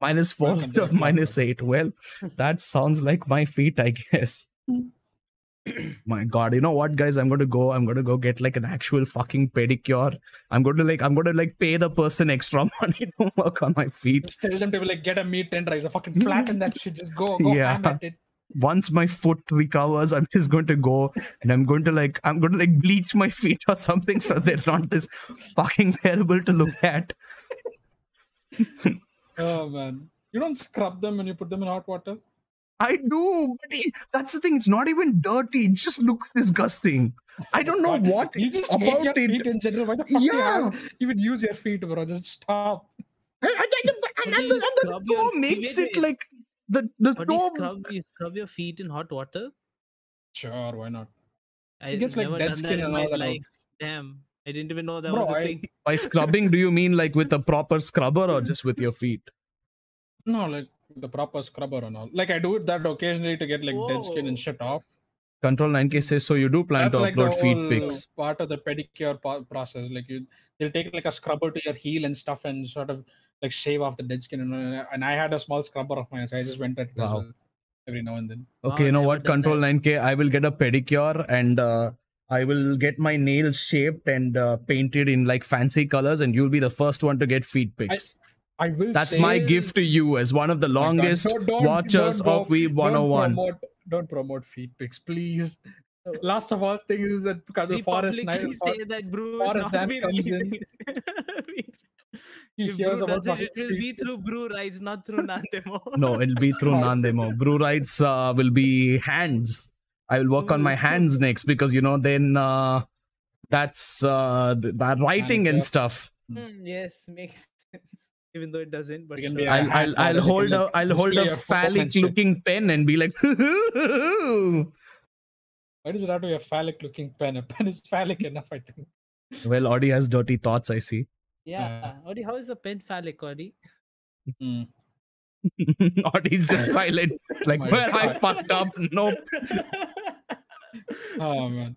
minus four out of minus eight. Well, that sounds like my feet, I guess. Hmm. my god, you know what, guys? I'm gonna go. I'm gonna go get like an actual fucking pedicure. I'm going to like I'm gonna like pay the person extra money to work on my feet. Just tell them to be like get a meat tenderizer, fucking flatten that shit. Just go, go Yeah. it. Once my foot recovers, I'm just going to go and I'm going to like I'm going to like bleach my feet or something so they're not this fucking terrible to look at. Oh man, you don't scrub them when you put them in hot water. I do, but it- that's the thing. It's not even dirty. It just looks disgusting. I don't know God, what you just hate about your it. feet in general. Why the fuck do you Yeah. have even use your feet, bro? Just stop. And, and, and, and, do and you the, and the scrub toe makes it like the the What do you scrub? You scrub your feet in hot water? Sure, why not? I gets, like, never dead done skin in and my all that life. Damn, I didn't even know that Bro, was a I- thing. By scrubbing, do you mean like with a proper scrubber or just with your feet? No, like the proper scrubber and all. Like I do it that occasionally to get like dead skin and shit off. Control 9K says so. You do plan That's to like upload the feet whole pics. part of the pedicure po- process. Like you, they'll take like a scrubber to your heel and stuff, and sort of like shave off the dead skin. And, and I had a small scrubber of mine, so I just went at it as Wow. every now and then. Wow, Okay, you know what? Control 9K. I will get a pedicure and uh, I will get my nails shaped and uh, painted in like fancy colors, and you'll be the first one to get feet pics. I will. That's say, my gift to you as one of the Oh my longest don't- don't- watchers don't go- of Weeb don't 101. promote, don't promote feet pics, please. Last of all things is that the We forest publicly night. say that Brew will Forrest not be comes in. He if hears about it, it will be through Brew Rides, not through Nandemo. No, it'll be through Nandemo. Brew rights uh, will be hands. I will work on my hands next because you know then uh, that's uh, the the writing and stuff. Hmm, yes, makes sense. Even though it doesn't, but You can sure. be a I'll I'll, I'll hold you can, a like, I'll hold a phallic looking pen and be like. Why does it have to be a phallic looking pen? A pen is phallic enough, I think. well, Audie has dirty thoughts. I see. Yeah. Odi, how is the pen phallic, Odi? Mm. or just silent. Like, my well, I fucked up. Nope. Oh man.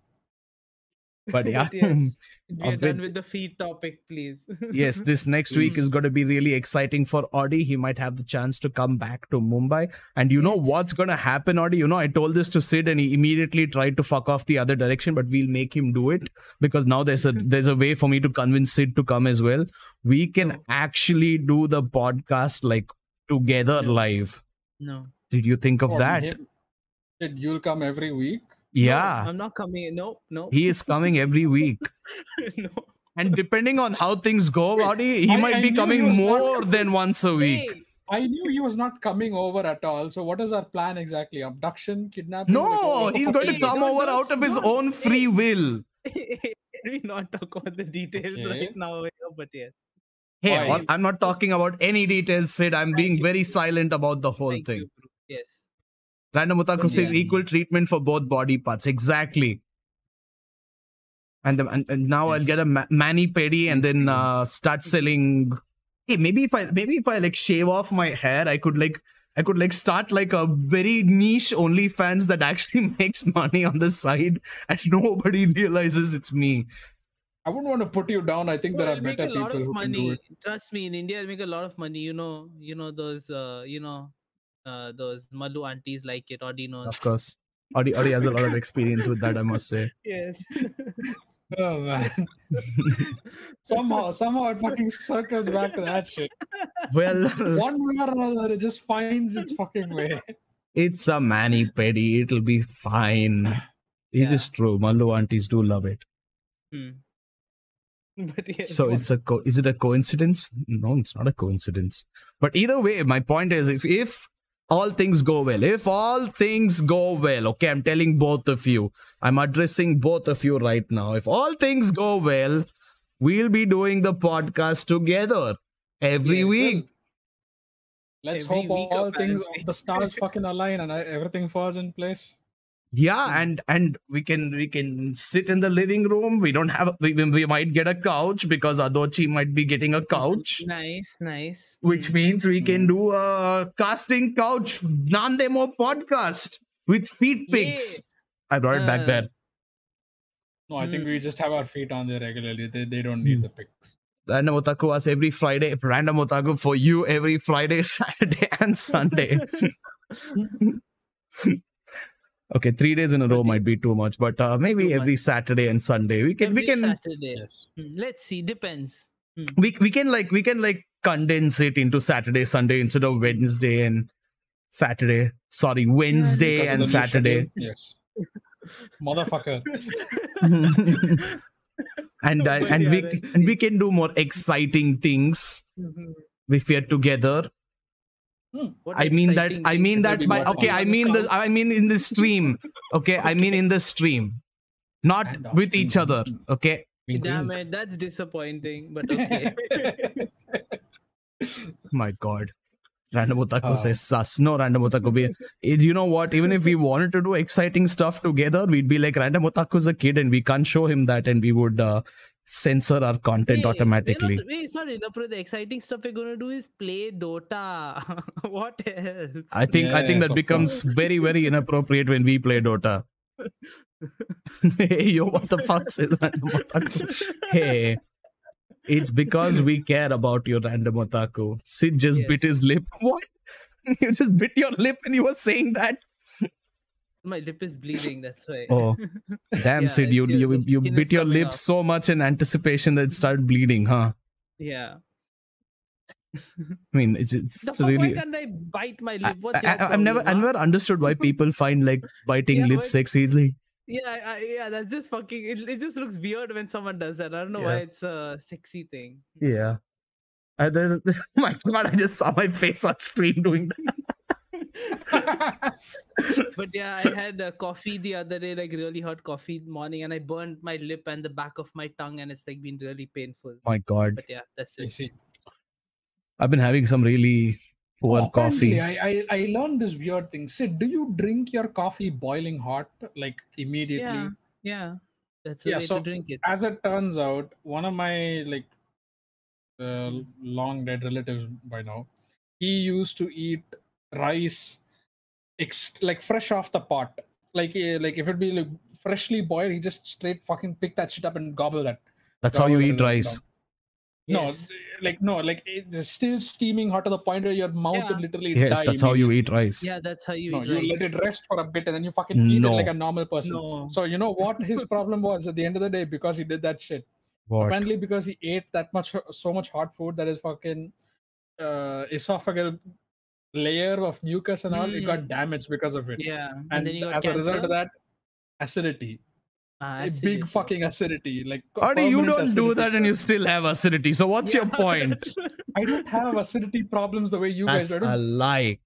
But yeah. But yes, we Uh, are done with- the feed topic, please. yes, this next week is going to be really exciting for Audi. He might have the chance to come back to Mumbai. And you know Yes. what's going to happen, Audi? You know, I told this to Sid and he immediately tried to fuck off the other direction, but we'll make him do it because now there's a there's a way for me to convince Sid to come as well. We can Oh. actually do the podcast like together No. live. no. Did you think of that? him- Did you'll come every week? Yeah. No, I'm not coming. No, no. He is coming every week. no. And depending on how things go, Audi, he I- might I be knew he coming was not more than once a week. Hey, I knew he was not coming over at all. So what is our plan exactly? Abduction, kidnapping? No, Like, oh, he's going to come don't- over don't- out of his don't- own free will. Can we not talk about the details Okay. right now? But yes. Hey, Why? I'm not talking about any details, Sid. I'm being you. very silent about the whole Thank thing. you. Yes. Random Otaku says Yeah. equal treatment for both body parts. Exactly. And, the, and, and now I'll get a ma- mani pedi and then uh, start selling. Hey, maybe if I maybe if I like shave off my hair, I could like I could like start like a very niche OnlyFans that actually makes money on the side and nobody realizes it's me. I wouldn't want to put you down. I think there are better people of who can do it. Trust me, in India, it'll make a lot of money. You know, you know those, uh, you know, uh, those Mallu aunties like it. Audi knows. Of course. Audi, Audi has a lot of experience with that, I must say. Yes. Oh man. somehow, somehow it fucking circles back to that shit. Well, One way or another, it just finds its fucking way. it's a mani pedi. It'll be fine. It Yeah. is true. Mallu aunties do love it. Hmm. But yes, So it's a co- is it a coincidence? No, it's not a coincidence. But either way, my point is if if all things go well, if all things go well, okay, I'm telling both of you, I'm addressing both of you right now. If all things go well, we'll be doing the podcast together every Yes. week. Let's Every hope week, all things, apparently. the stars fucking align and uh, everything falls in place. Yeah, and and we can we can sit in the living room. We don't have we, we might get a couch because Adochi might be getting a couch. nice, nice. which Hmm. means we can do a casting couch Nandemo podcast with feet pics. I brought it back Uh, there. No, I think Hmm. we just have our feet on there regularly. They, they don't need Hmm. the pics. Random Otaku was every Friday. Random Otaku for you every Friday, Saturday, and Sunday. okay, three days in a row might be too much, but uh, maybe Too every Saturday and Sunday we can Every we can Saturday. Yes. Hmm, Let's see. Depends. Hmm. we we can like we can like condense it into Saturday, Sunday instead of Wednesday and Saturday. Sorry, Wednesday Because of and Saturday. Yes. Motherfucker. and uh, and we and we can do more exciting things Mhm. if we are together. What I mean that I mean that by okay. I mean the I mean in the stream okay I mean in the stream not And with stream. each other okay Damn it, that's disappointing, but okay. my god random otaku Ah. says sus no random otaku we, eh, you know what even if we wanted to do exciting stuff together we'd be like random otaku's a kid and we can't show him that and we would uh, censor our content Hey, we're automatically Not, wait, sorry, Napra, the exciting stuff we're gonna do is play Dota. what else? I think I think Yes, that of becomes very very inappropriate when we play Dota. hey yo, what the fuck is random otaku? Hey, it's because we care about your random otaku. Sid just Yes. bit his lip. What? You just bit your lip and you were saying that? My lip is bleeding, that's why. Oh, damn, Yeah, Sid, you just you you bit your lip off. so much in anticipation that it started bleeding, huh? Yeah. I mean, it's it's The really. why can't I bite my lip? What's I, I've never problem, I've never understood why people find like biting Yeah, lips but- sexy. Yeah, I, I, yeah, that's just fucking. It, it just looks weird when someone does that. I don't know why it's a sexy thing. Yeah. And then, oh my God, I just saw my face on screen doing that. But yeah, I had a coffee the other day, like really hot coffee morning, and I burned my lip and the back of my tongue, and it's like been really painful. My God, But yeah, that's I it. see. I've been having some really poor Oh, coffee. I, I I learned this weird thing. Sid, do you drink your coffee boiling hot, like immediately? Yeah, yeah, that's the Yeah, way so- to drink it. As it turns out, one of my like uh, long dead relatives by now. He used to eat rice, ex- like fresh off the pot. Like eh, like if it be like freshly boiled, he just straight fucking pick that shit up and gobble that. That's how you eat it down. rice. No, Yes. like no, like it's still steaming hot to the point where your mouth Yeah. would literally Yes, die. that's how you eat rice. Yeah, that's how you No, eat you rice. let it rest for a bit and then you fucking eat it like a normal person. No. So you know what his problem was at the end of the day because he did that shit. What? Apparently because he ate that much so much hot food that his fucking uh, esophageal layer of mucus and all it got Mm. damaged because of it. Yeah, and, And, then you got as a result of that, acidity, a acidity. big fucking acidity. Like Adi, you don't do that and you still have acidity. So what's your point? I don't have acidity problems the way you That's guys. do. I a don't lie.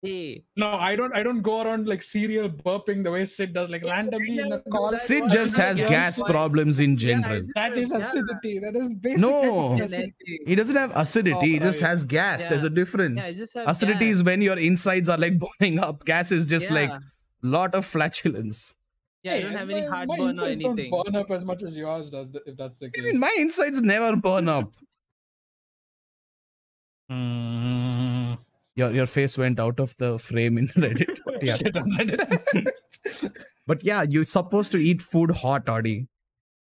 Hey, No, I don't. I don't go around like serial burping the way Sid does, like randomly in a call. Sid was- just has gas why- problems in general. just That said, is yeah. acidity. That is basic. No. acidity. He doesn't have acidity. He just has gas. There's a difference. Yeah, I just have acidity gas. is when your insides are like boiling up. Gas is just like Yeah. lot of flatulence. Yeah, I don't have any my- my heartburn or insides anything. Don't burn up as much as yours does. If that's the case. I mean, my insides never burn up. Mm. Your your face went out of the frame in Reddit. But yeah, Reddit. but yeah, you're supposed to eat food hot, Adi.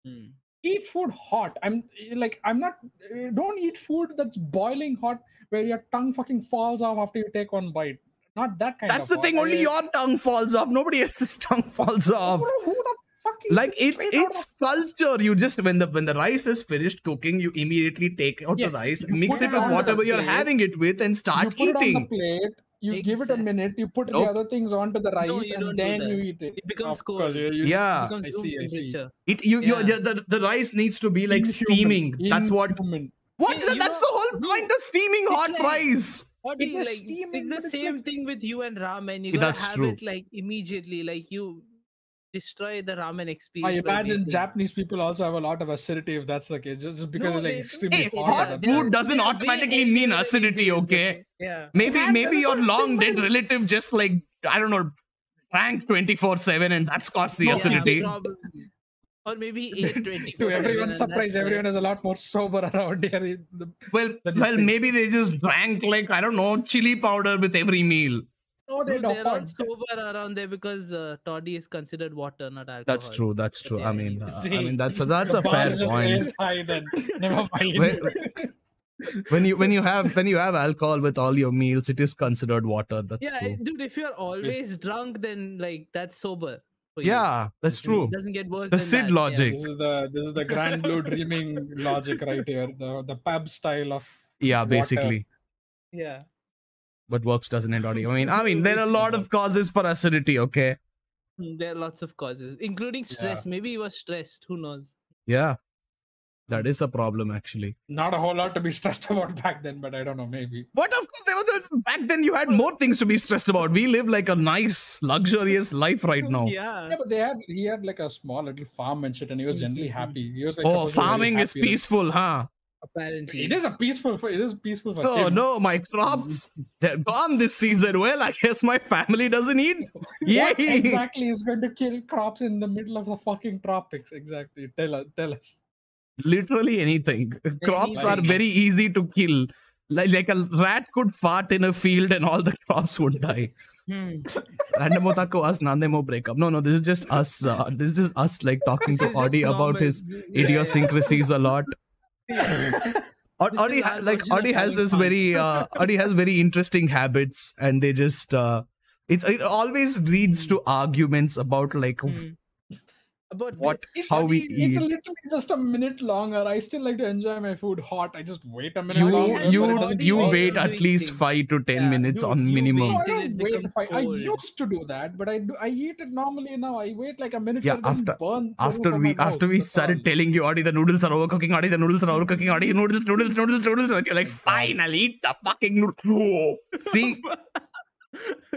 Hmm. eat food hot. I'm like, I'm not. uh, Don't eat food that's boiling hot where your tongue fucking falls off after you take one bite. Not that kind of. That's the thing. Only I- your tongue falls off. Nobody else's tongue falls off. Who the fuck eats Like it's it's of- culture. You just when the when the rice is finished cooking, you immediately take out Yes, the rice, you mix it it with whatever you're plate, having it with, and start you start put it on the plate. You give it a minute. You put Nope. the other things onto the rice, No, and then you eat it. It becomes Of course, cold. you- you- Yeah. It becomes I see, I see. It you, you Yeah. the, the the rice needs to be like Inhuman, steaming. That's what inhuman. what Yeah, that's know- the whole point of steaming hot like- rice. What do you was like? steaming, it's the but it's same like- thing with you and ramen. You gotta that's have true. it like immediately. Like you destroy the ramen I experience. by imagine. Japanese people also have a lot of acidity if that's the case, just, just because No, they're like they do. extremely Hey, hot. hot at that they are- food doesn't they automatically healthier mean acidity, okay? Yeah. Maybe And maybe your long dead man. relative just like I don't know drank 24/7 and that's caused the Yeah, acidity. probably. Or maybe eight twenty. To everyone's surprise, everyone is a lot more sober around here. The- Well, That is well, maybe they just drank like I don't know chili powder with every meal. No, they Dude, they're all sober around there because uh, toddy is considered water, not alcohol. That's true. That's true. I mean, uh, I mean that's a, that's a bar fair point. high then. Never mind. When- When you when you have when you have alcohol with all your meals, it is considered water. That's Yeah, true. dude. If you're always drunk, then like that's sober. Yeah, that's true. It doesn't get worse. The than Sid that, yeah. logic. this is the this is the grand blue dreaming logic right here. The the pub style of Yeah, water. basically. Yeah. But works doesn't end audio. I mean, I mean, there are a lot of causes for acidity. Okay. Mm, There are lots of causes, including stress. Maybe he was stressed. Who knows? Yeah, that is a problem actually. not a whole lot to be stressed about back then, but I don't know, maybe. But of course, there was a, back then you had more things to be stressed about. We live like a nice, luxurious life right now. Yeah. Yeah, but they had he had like a small little farm and shit, and he was generally Mhm. happy. He was like Oh, supposed to farming is peaceful, huh? Apparently. It is a peaceful. For, it is peaceful for Oh him. no, my crops they're gone this season. Well, I guess my family doesn't eat. Yeah, exactly is going to kill crops in the middle of the fucking tropics? Exactly. Tell us. Tell us. Literally anything. Crops are very easy to kill. Like, like a rat could fart in a field and all the crops would die. Hmm. Random otaku us nandemo breakup. No, no, this is just us. Uh, this is us like talking to This Audi about his Yeah, yeah. idiosyncrasies a lot. Aud- Audi ha- like Audi has this very uh, Audi has very interesting habits, and they just uh, it's it always leads to arguments about like Hmm. About what It's how we only- It's eat. literally just a minute longer. I still like to enjoy my food hot. I just wait a minute You longer. you it doesn't you wait at least things. five to ten Yeah, minutes you- on you minimum. No, I don't it wait. becomes If I, I used to do that, but I do, I eat it normally now. I wait like a minute. Yeah, so after- burn after we my after mouth. we started telling you Audi the noodles are overcooking, Audi the noodles are hmm. overcooking, Audi noodles, noodles, noodles, noodles, and you're like, finally eat the fucking noodle. See,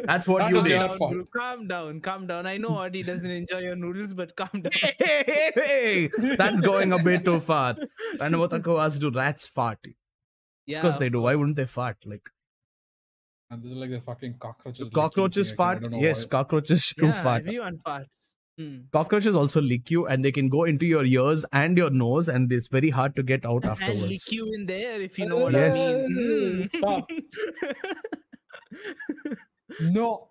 that's what That you was did. your down, fault. bro. Calm down, calm down. I know Audi doesn't enjoy your noodles, but calm down. Hey, hey, hey, hey. That's going a bit too far. Random otaku asked, do rats fart? Yeah, of course they do. Why wouldn't they fart? Like And this is like the fucking cockroaches. licking cockroaches thing fart? don't Yes, why. cockroaches do Yeah, fart. everyone farts. Hmm. Cockroaches also lick you, and they can go into your ears and your nose, and it's very hard to get out And lick you in there if you know what Yes. I mean. Hmm. Stop. No,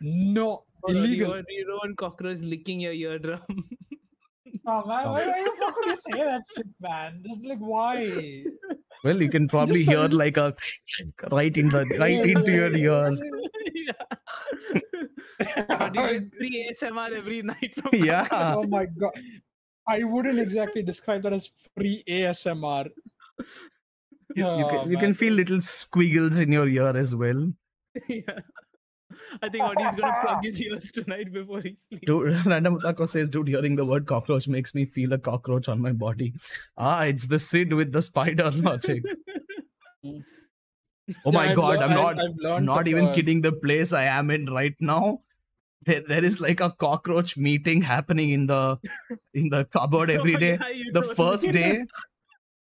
no, you, illegal. want, you don't cockroach licking your eardrum. Oh, man, why, why the fuck would you say that shit, man? Just like why? Well, you can probably Just hear a- like a right in the right into your ear. yeah. You free ASMR every night from Yeah. cockroach. oh my god. I wouldn't exactly describe that as free ASMR. You, you Oh, can, you can feel little squiggles in your ear as well. yeah. I think Audie's gonna plug his ears tonight before he sleeps. Dude, Random Otaku says, dude, hearing the word cockroach makes me feel a cockroach on my body. Ah, it's the Sid with the spider logic. Oh Yeah, my I've god, lear- I'm not I've I'm not even uh, kidding the place I am in right now. There, there is like a cockroach meeting happening in the in the cupboard every Oh, day. yeah, The first me. day,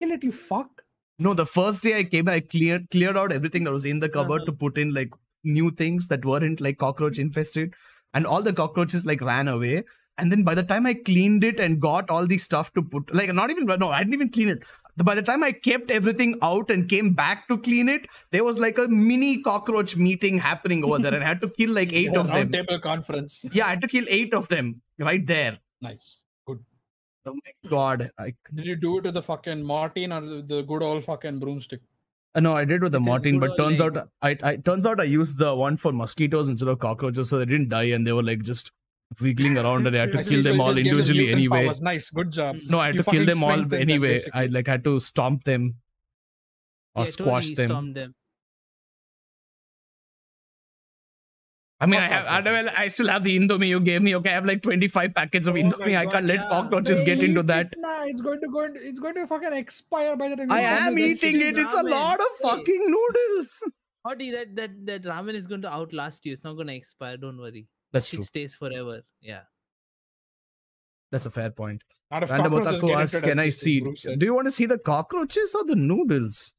Kill it, you fuck. no, the first day I came, I cleared cleared out everything that was in the cupboard Uh-huh. to put in like new things that weren't like cockroach infested, and all the cockroaches like ran away. And then by the time I cleaned it and got all the stuff to put, like not even no, I didn't even clean it. By the time I kept everything out and came back to clean it, there was like a mini cockroach meeting happening over there, and I had to kill like eight of them. table conference. Yeah, I had to kill eight of them right there. Nice. Good. Oh my god! I Did you do it with the fucking Mortein or the the good old fucking broomstick? Uh, no, I did with the It is Mortein, but turns out I, I turns out I used the one for mosquitoes instead of cockroaches, so they didn't die and they were like just wiggling around, and I had to I kill so them you all just gave them individually mutant anyway. powers. Nice, good job. No, I had You to kill them all strengthened them, anyway. I like had to stomp them or Yeah, squash totally them. storm them. I mean, I Fuck have, I, cockroaches. well, I still have the Indomie you gave me. Okay, I have like twenty five packets of Oh my Indomie. I can't let yeah. cockroaches get into that. Nah, it's going to go. Into, it's going to fucking expire by the time. I you're done am eating shit. it. It's a lot of fucking noodles. Audie, that, that that ramen is going to outlast you. It's not going to expire. Don't worry. That's It true. stays forever. Yeah. That's a fair point. Not if Random Otaku asks, can I see? Do you want to see the cockroaches or the noodles?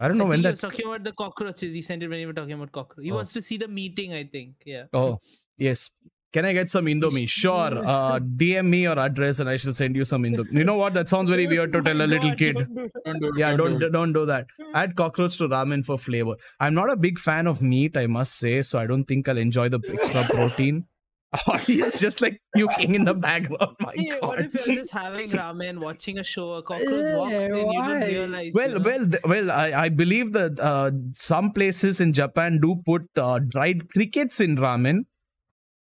I don't know I when think he that. was talking about the cockroaches. He sent it when he was talking about cockroaches. He Oh. wants to see the meeting, I think. Yeah. Oh, yes. Can I get some Indomie? Sure. Uh, DM me your address and I shall send you some Indomie. You know what? That sounds very weird to tell a little kid. don't do that. Don't do it, Yeah, don't do it. don't do that. Add cockroach to ramen for flavor. I'm not a big fan of meat, I must say, so I don't think I'll enjoy the extra protein. He's just like puking in the background. My Hey, what God. if you're just having ramen, watching a show, a cockroach walks Eh, in, you don't realize. you Well, know? well, th- well. I, I believe that uh, some places in Japan do put uh, dried crickets in ramen.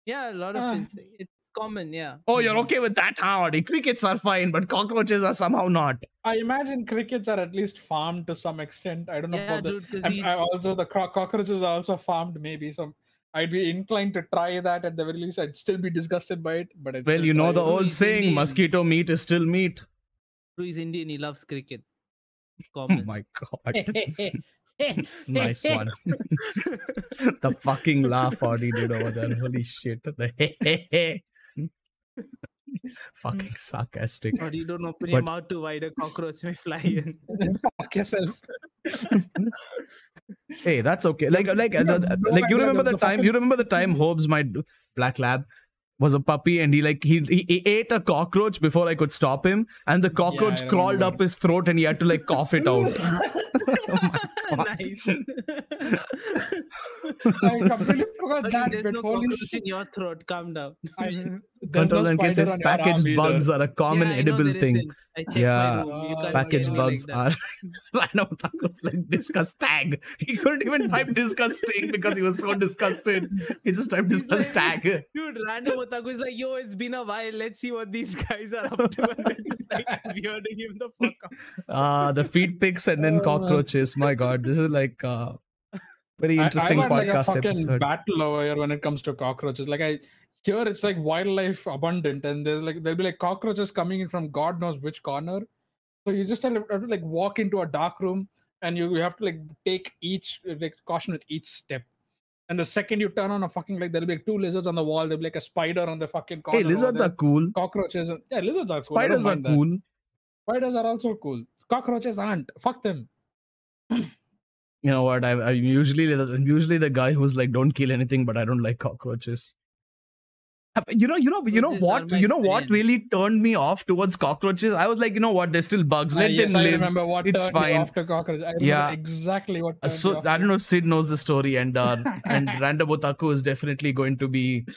Yeah, a lot of Ah. it's, it's common. Yeah. Oh, you're okay with that, Audi? Crickets are fine, but cockroaches are somehow not. I imagine crickets are at least farmed to some extent. I don't know Yeah, about the. dude. Because I'm- I also the co- cockroaches are also farmed maybe so I'd be inclined to try that at the very least. I'd still be disgusted by it, but I'd Well, you know the it. old He's saying, Indian. mosquito meat is still meat. he's Indian. He loves cricket. Oh my god. nice one. the fucking laugh Audi did over there. Holy shit. The fucking sarcastic. or you don't open your mouth too wide, a cockroach may fly in. Fuck yourself. Hey, that's okay. Like, like, No, no like you remember the- the the time? You remember the time Hobbes, my black lab, was a puppy, and he like he, he he ate a cockroach before I could stop him, and the cockroach I crawled up his throat, and he had to like cough it out. nice. I completely forgot But that there's bit. no cockroach in your throat. Calm down. I, there's Control no and spider cases on your either. bugs are a common Yeah, I know edible there thing. isn't. I checked Yeah. my room. You Uh, can't Packaged scare bugs like are random otaku's like disgust tag. He couldn't even type disgusting because he was so disgusted. He just typed He's disgust like- tag. Dude, random otaku is like, yo, it's been a while. Let's see what these guys are up to. And they're just like weirding him the fuck out. Uh the feed pics and then Uh. Cockroaches. My god, this is like a very I- interesting I, want like a podcast fucking episode. battle over here when it comes to cockroaches. Like I here, it's like wildlife abundant, and there's like there'll be like cockroaches coming in from God knows which corner. So you just have to, have to like walk into a dark room, and you, you have to like take each like caution with each step. And the second you turn on a fucking like there'll be like two lizards on the wall. There'll be like a spider on the fucking corner. Hey, lizards are cool. cockroaches. Yeah, lizards are cool. I Spiders are that. cool. Spiders are also cool. Cockroaches aren't. Fuck them. You know what? I, I'm usually the- I'm usually the guy who's like, don't kill anything, but I don't like cockroaches. You know, you know, you know what? You know what really turned me off towards cockroaches? I was like, you know what? They're still bugs. Ah, Let yes, them I live. remember what It's fine. after to cockroach. Yeah. exactly what. Uh, so I don't know if Sid knows the story, and uh, and Random Otaku is definitely going to be That,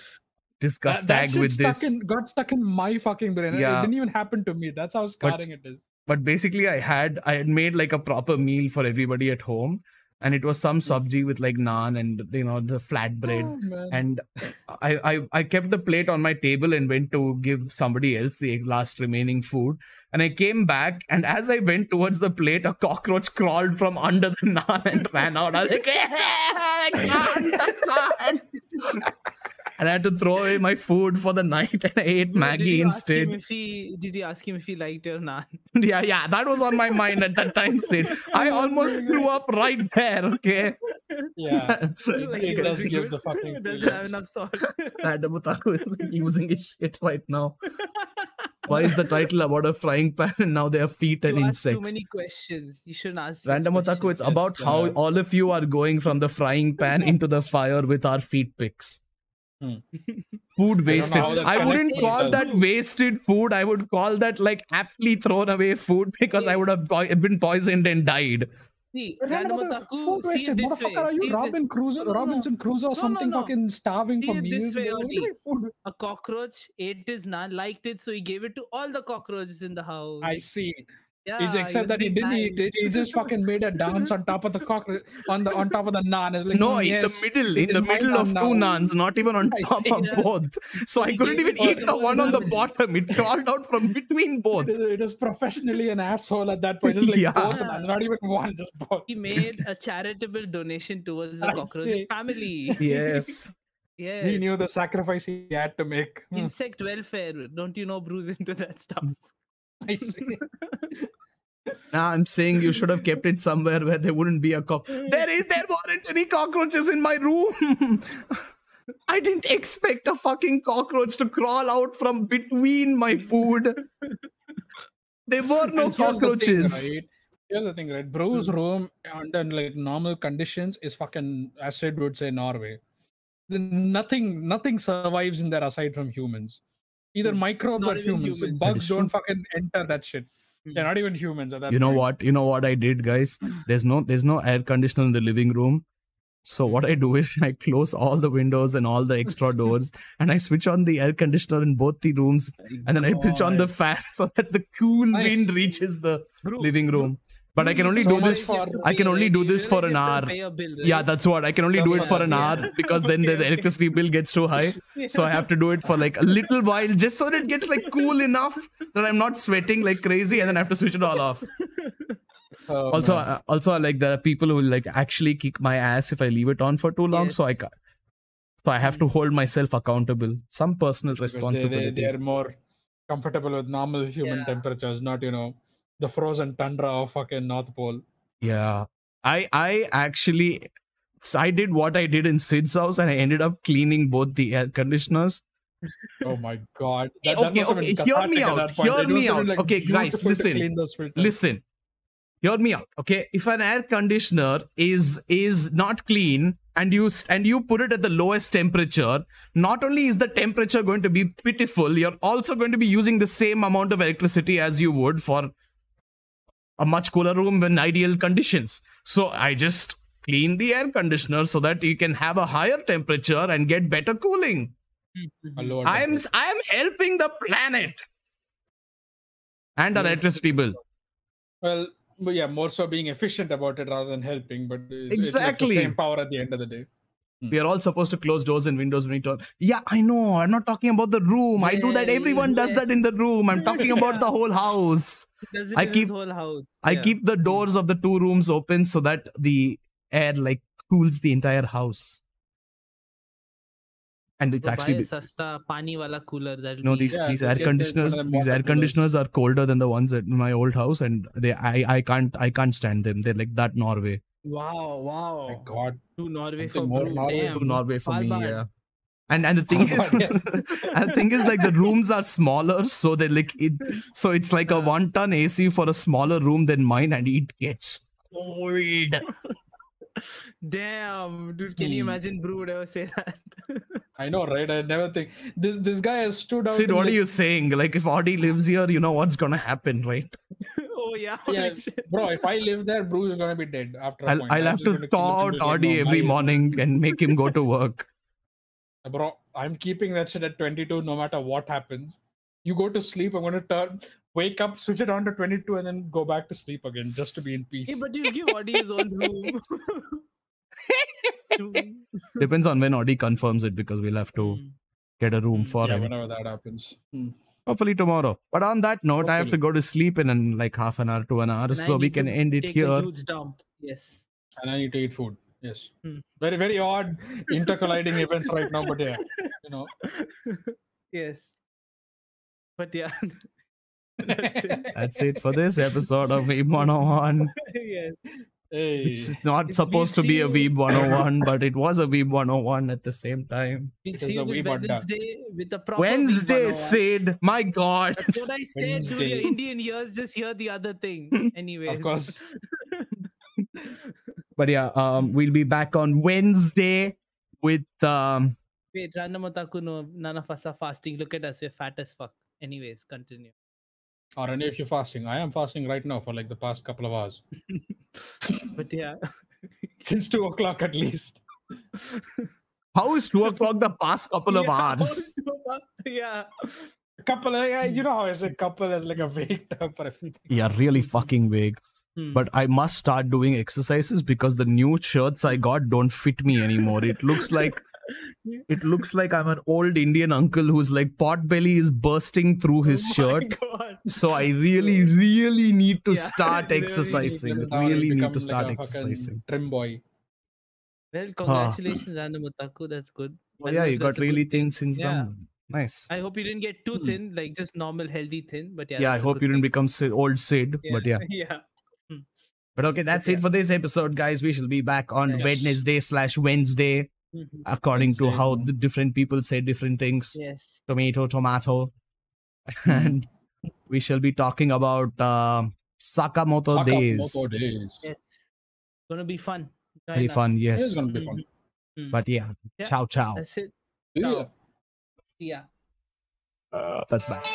discussed that tagged with this. in, got stuck in my fucking brain. It didn't even happen to me. That's how scarring it is. But basically i had i had made like a proper meal for everybody at home and it was some mm. sabji with like naan and you know the flatbread Oh, and I, I i kept the plate on my table and went to give somebody else the last remaining food. And i came back and as i went towards the plate a cockroach crawled from under the naan and ran out. I was like "I can't, I can't." and i had to throw away my food for the night and i ate Bro, did Maggi you ask him instead if he did you ask him if he liked your naan? yeah, yeah, that was on my mind at that time, Sid. I almost threw up right there, okay? yeah, Like, it was does it give good? the fucking Does it feeling. have enough salt? Random Otaku is like losing his shit right now. Why is the title about a frying pan and now they are feet and you ask too many questions. You shouldn't ask. these Random Otaku, it's about how all of you are going from the frying pan into the fire with our feet pics. Hmm. Food wasted. how that's I wouldn't call that wasted food. I would call that like aptly thrown away food because I would have poi- been poisoned and died. See, Random Random Otaku, Otaku, food see wasted. this way. Motherfucker, are you it Robin Crusoe, No, no, no. Robinson Crusoe or no, something no. fucking starving See for meals? way, bro? What Oli. do you food? A cockroach ate his naan, liked it, so he gave it to all the cockroaches in the house. I see. Yeah, It's he except was that he didn't eat it. He just fucking made a dance on top of the cock on the on top of the naan. It's like, no, "Mm, in the middle, in the middle of two now." naans, not even on top of that. both. So I couldn't even eat the one on the bottom. It crawled out from between both. It is, it is professionally an asshole at that point. It's like Yeah. both of them, not even one, just both. He made a charitable donation towards the cockroach family. Yes. yeah. He knew the sacrifice he had to make. Hmm, Insect welfare. Don't you know Bru's into that stuff? I see. Now I'm saying you should have kept it somewhere where there wouldn't be a cock. There is, there weren't any cockroaches in my room. I didn't expect a fucking cockroach to crawl out from between my food. There were no And the thing, cockroaches. right? Here's the thing, right? Bro's hmm. room under like normal conditions is fucking, as Sid would say, Norway. Then nothing, nothing survives in there aside from humans. Either Hmm. microbes Not or humans. humans. Bugs don't fucking enter that shit. Hmm. They're not even humans at that You know point. what? You know what I did, guys? There's no there's no air conditioner in the living room. So what I do is I close all the windows and all the extra doors and I switch on the air conditioner in both the rooms and then I switch on the fan so that the cool Nice. wind reaches the Bro, living room. But I can only So do this for- I can only do this for an hour. Yeah, that's what I can only do it for an I- hour because then the, Okay, the electricity bill gets too high. So I have to do it for like a little while just so that it gets like cool enough that I'm not sweating like crazy and then I have to switch it all off. Oh, also man. uh, also like there are people who will like actually kick my ass if i leave it on for too long so i Yes. ca- so i have to hold myself accountable some personal Because they, responsibility they, they're more comfortable with normal human Yeah. temperatures, not, you know, the frozen tundra of fucking North Pole. yeah i i actually i did what i did in sid's house and i ended up cleaning both the air conditioners Oh my god. Eh, That, okay, okay, hear me out, hear me out. like, Okay, guys, listen, clean those filters. listen hear me out okay if an air conditioner is is not clean and you and you put it at the lowest temperature not only is the temperature going to be pitiful you're also going to be using the same amount of electricity as you would for a much cooler room in ideal conditions so i just clean the air conditioner so that you can have a higher temperature and get better cooling mm-hmm. i am i am helping the planet and our Yes. electricity bill Well, but yeah, more so being efficient about it rather than helping. But it's, it's like Exactly. the same power at the end of the day. We are all supposed to close doors and windows when we turn. Yeah, I know. I'm not talking about the room. I do that. Yeah, Everyone does that in the room. I'm talking about the whole house. I keep- whole house. I keep the doors of the two rooms open so that the air like cools the entire house. And it's So actually buy a be- sasta pani wala cooler that no these Yeah, these air get the- one conditioners these water air coolers. conditioners are colder than the ones at my old house and they I I can't I can't stand them. They're like that Norway. Wow, wow. My god. To Norway Something for more Bru, Norway damn. to Norway for me, Svalbard. yeah. And and the thing is, and the thing is like the rooms are smaller, so they like it. So it's like a one ton AC for a smaller room than mine, and it gets cold. Damn, dude, can you Hmm. imagine Bru would ever say that? I know, right? I never think this this guy has stood out. Sid, in, what are you saying? Like, if Audi lives here, you know what's gonna happen, right? oh yeah. Yeah, bro. If I live there, Bruce is gonna be dead after. a I'll, point. I'll have to gonna thaw out till Audi every my morning and make him go to work. bro. I'm keeping that shit at 22 no matter what happens. You go to sleep. I'm gonna turn, wake up, switch it on to 22, and then go back to sleep again just to be in peace. Hey, but you give Audi his own room. Depends on when Audi confirms it because we'll have to Mm. get a room Mm, for yeah, him. whenever that happens. Hmm. Hopefully tomorrow. But on that note, I have to go to sleep in, in like half an hour to an hour, And so we can end it Take here. A huge dump. Yes. And I need to eat food. Yes. Hmm. Very very odd intercolliding events right now, but yeah, you know. yes. But yeah. That's it. That's it for this episode of Weeb 101. yes. Hey. It's not It's supposed to be a Zero. Weeb 101, but it was a Weeb 101 at the same time. We'll see you a this. Wednesday with the proper Wednesday, Sid. My God. That's what I said, dude. Wednesday. Your Indian ears just hear the other thing. Anyway. Of course. But yeah, um, we'll be back on Wednesday with um. Wait, Random Otaku, no, none of us are fasting. Look at us, we're fat as fuck. Anyways, continue. Or any if you're fasting. I am fasting right now for like the past couple of hours. But yeah. Since two o'clock at least. How is two o'clock the past couple of Yeah, hours? yeah. Couple of, yeah, you know how I say couple as like a vague term for everything. Yeah, really fucking vague. Hmm. But I must start doing exercises because the new shirts I got don't fit me anymore. It looks like it looks like I'm an old Indian uncle who's like pot belly is bursting through his Oh shirt. God. So I really, really need to Yeah, start really need to exercising. Settle down and Really need to start a fucking exercising. Trim boy. Well, congratulations, Random Otaku. That's good. Oh yeah, you got a good really thing. thin since Yeah. then. Nice. I hope you didn't get too Hmm. thin, like just normal, healthy thin. But yeah, Yeah, I hope you didn't thing. become Sid, old Sid. But yeah. yeah. But okay, that's yeah. it for this episode, guys. We shall be back on Yes. Wednesday slash Wednesday, Mhm. according to Wednesday. how the different people say different things. Yes. Tomato, tomato. and we shall be talking about uh, Sakamoto, days. Sakamoto days. Yes. Gonna be fun. Join Very fun, yes. It's gonna be fun. Mhm. But yeah, Yeah. ciao, ciao. That's it. Yeah. Yeah. Uh, that's bad.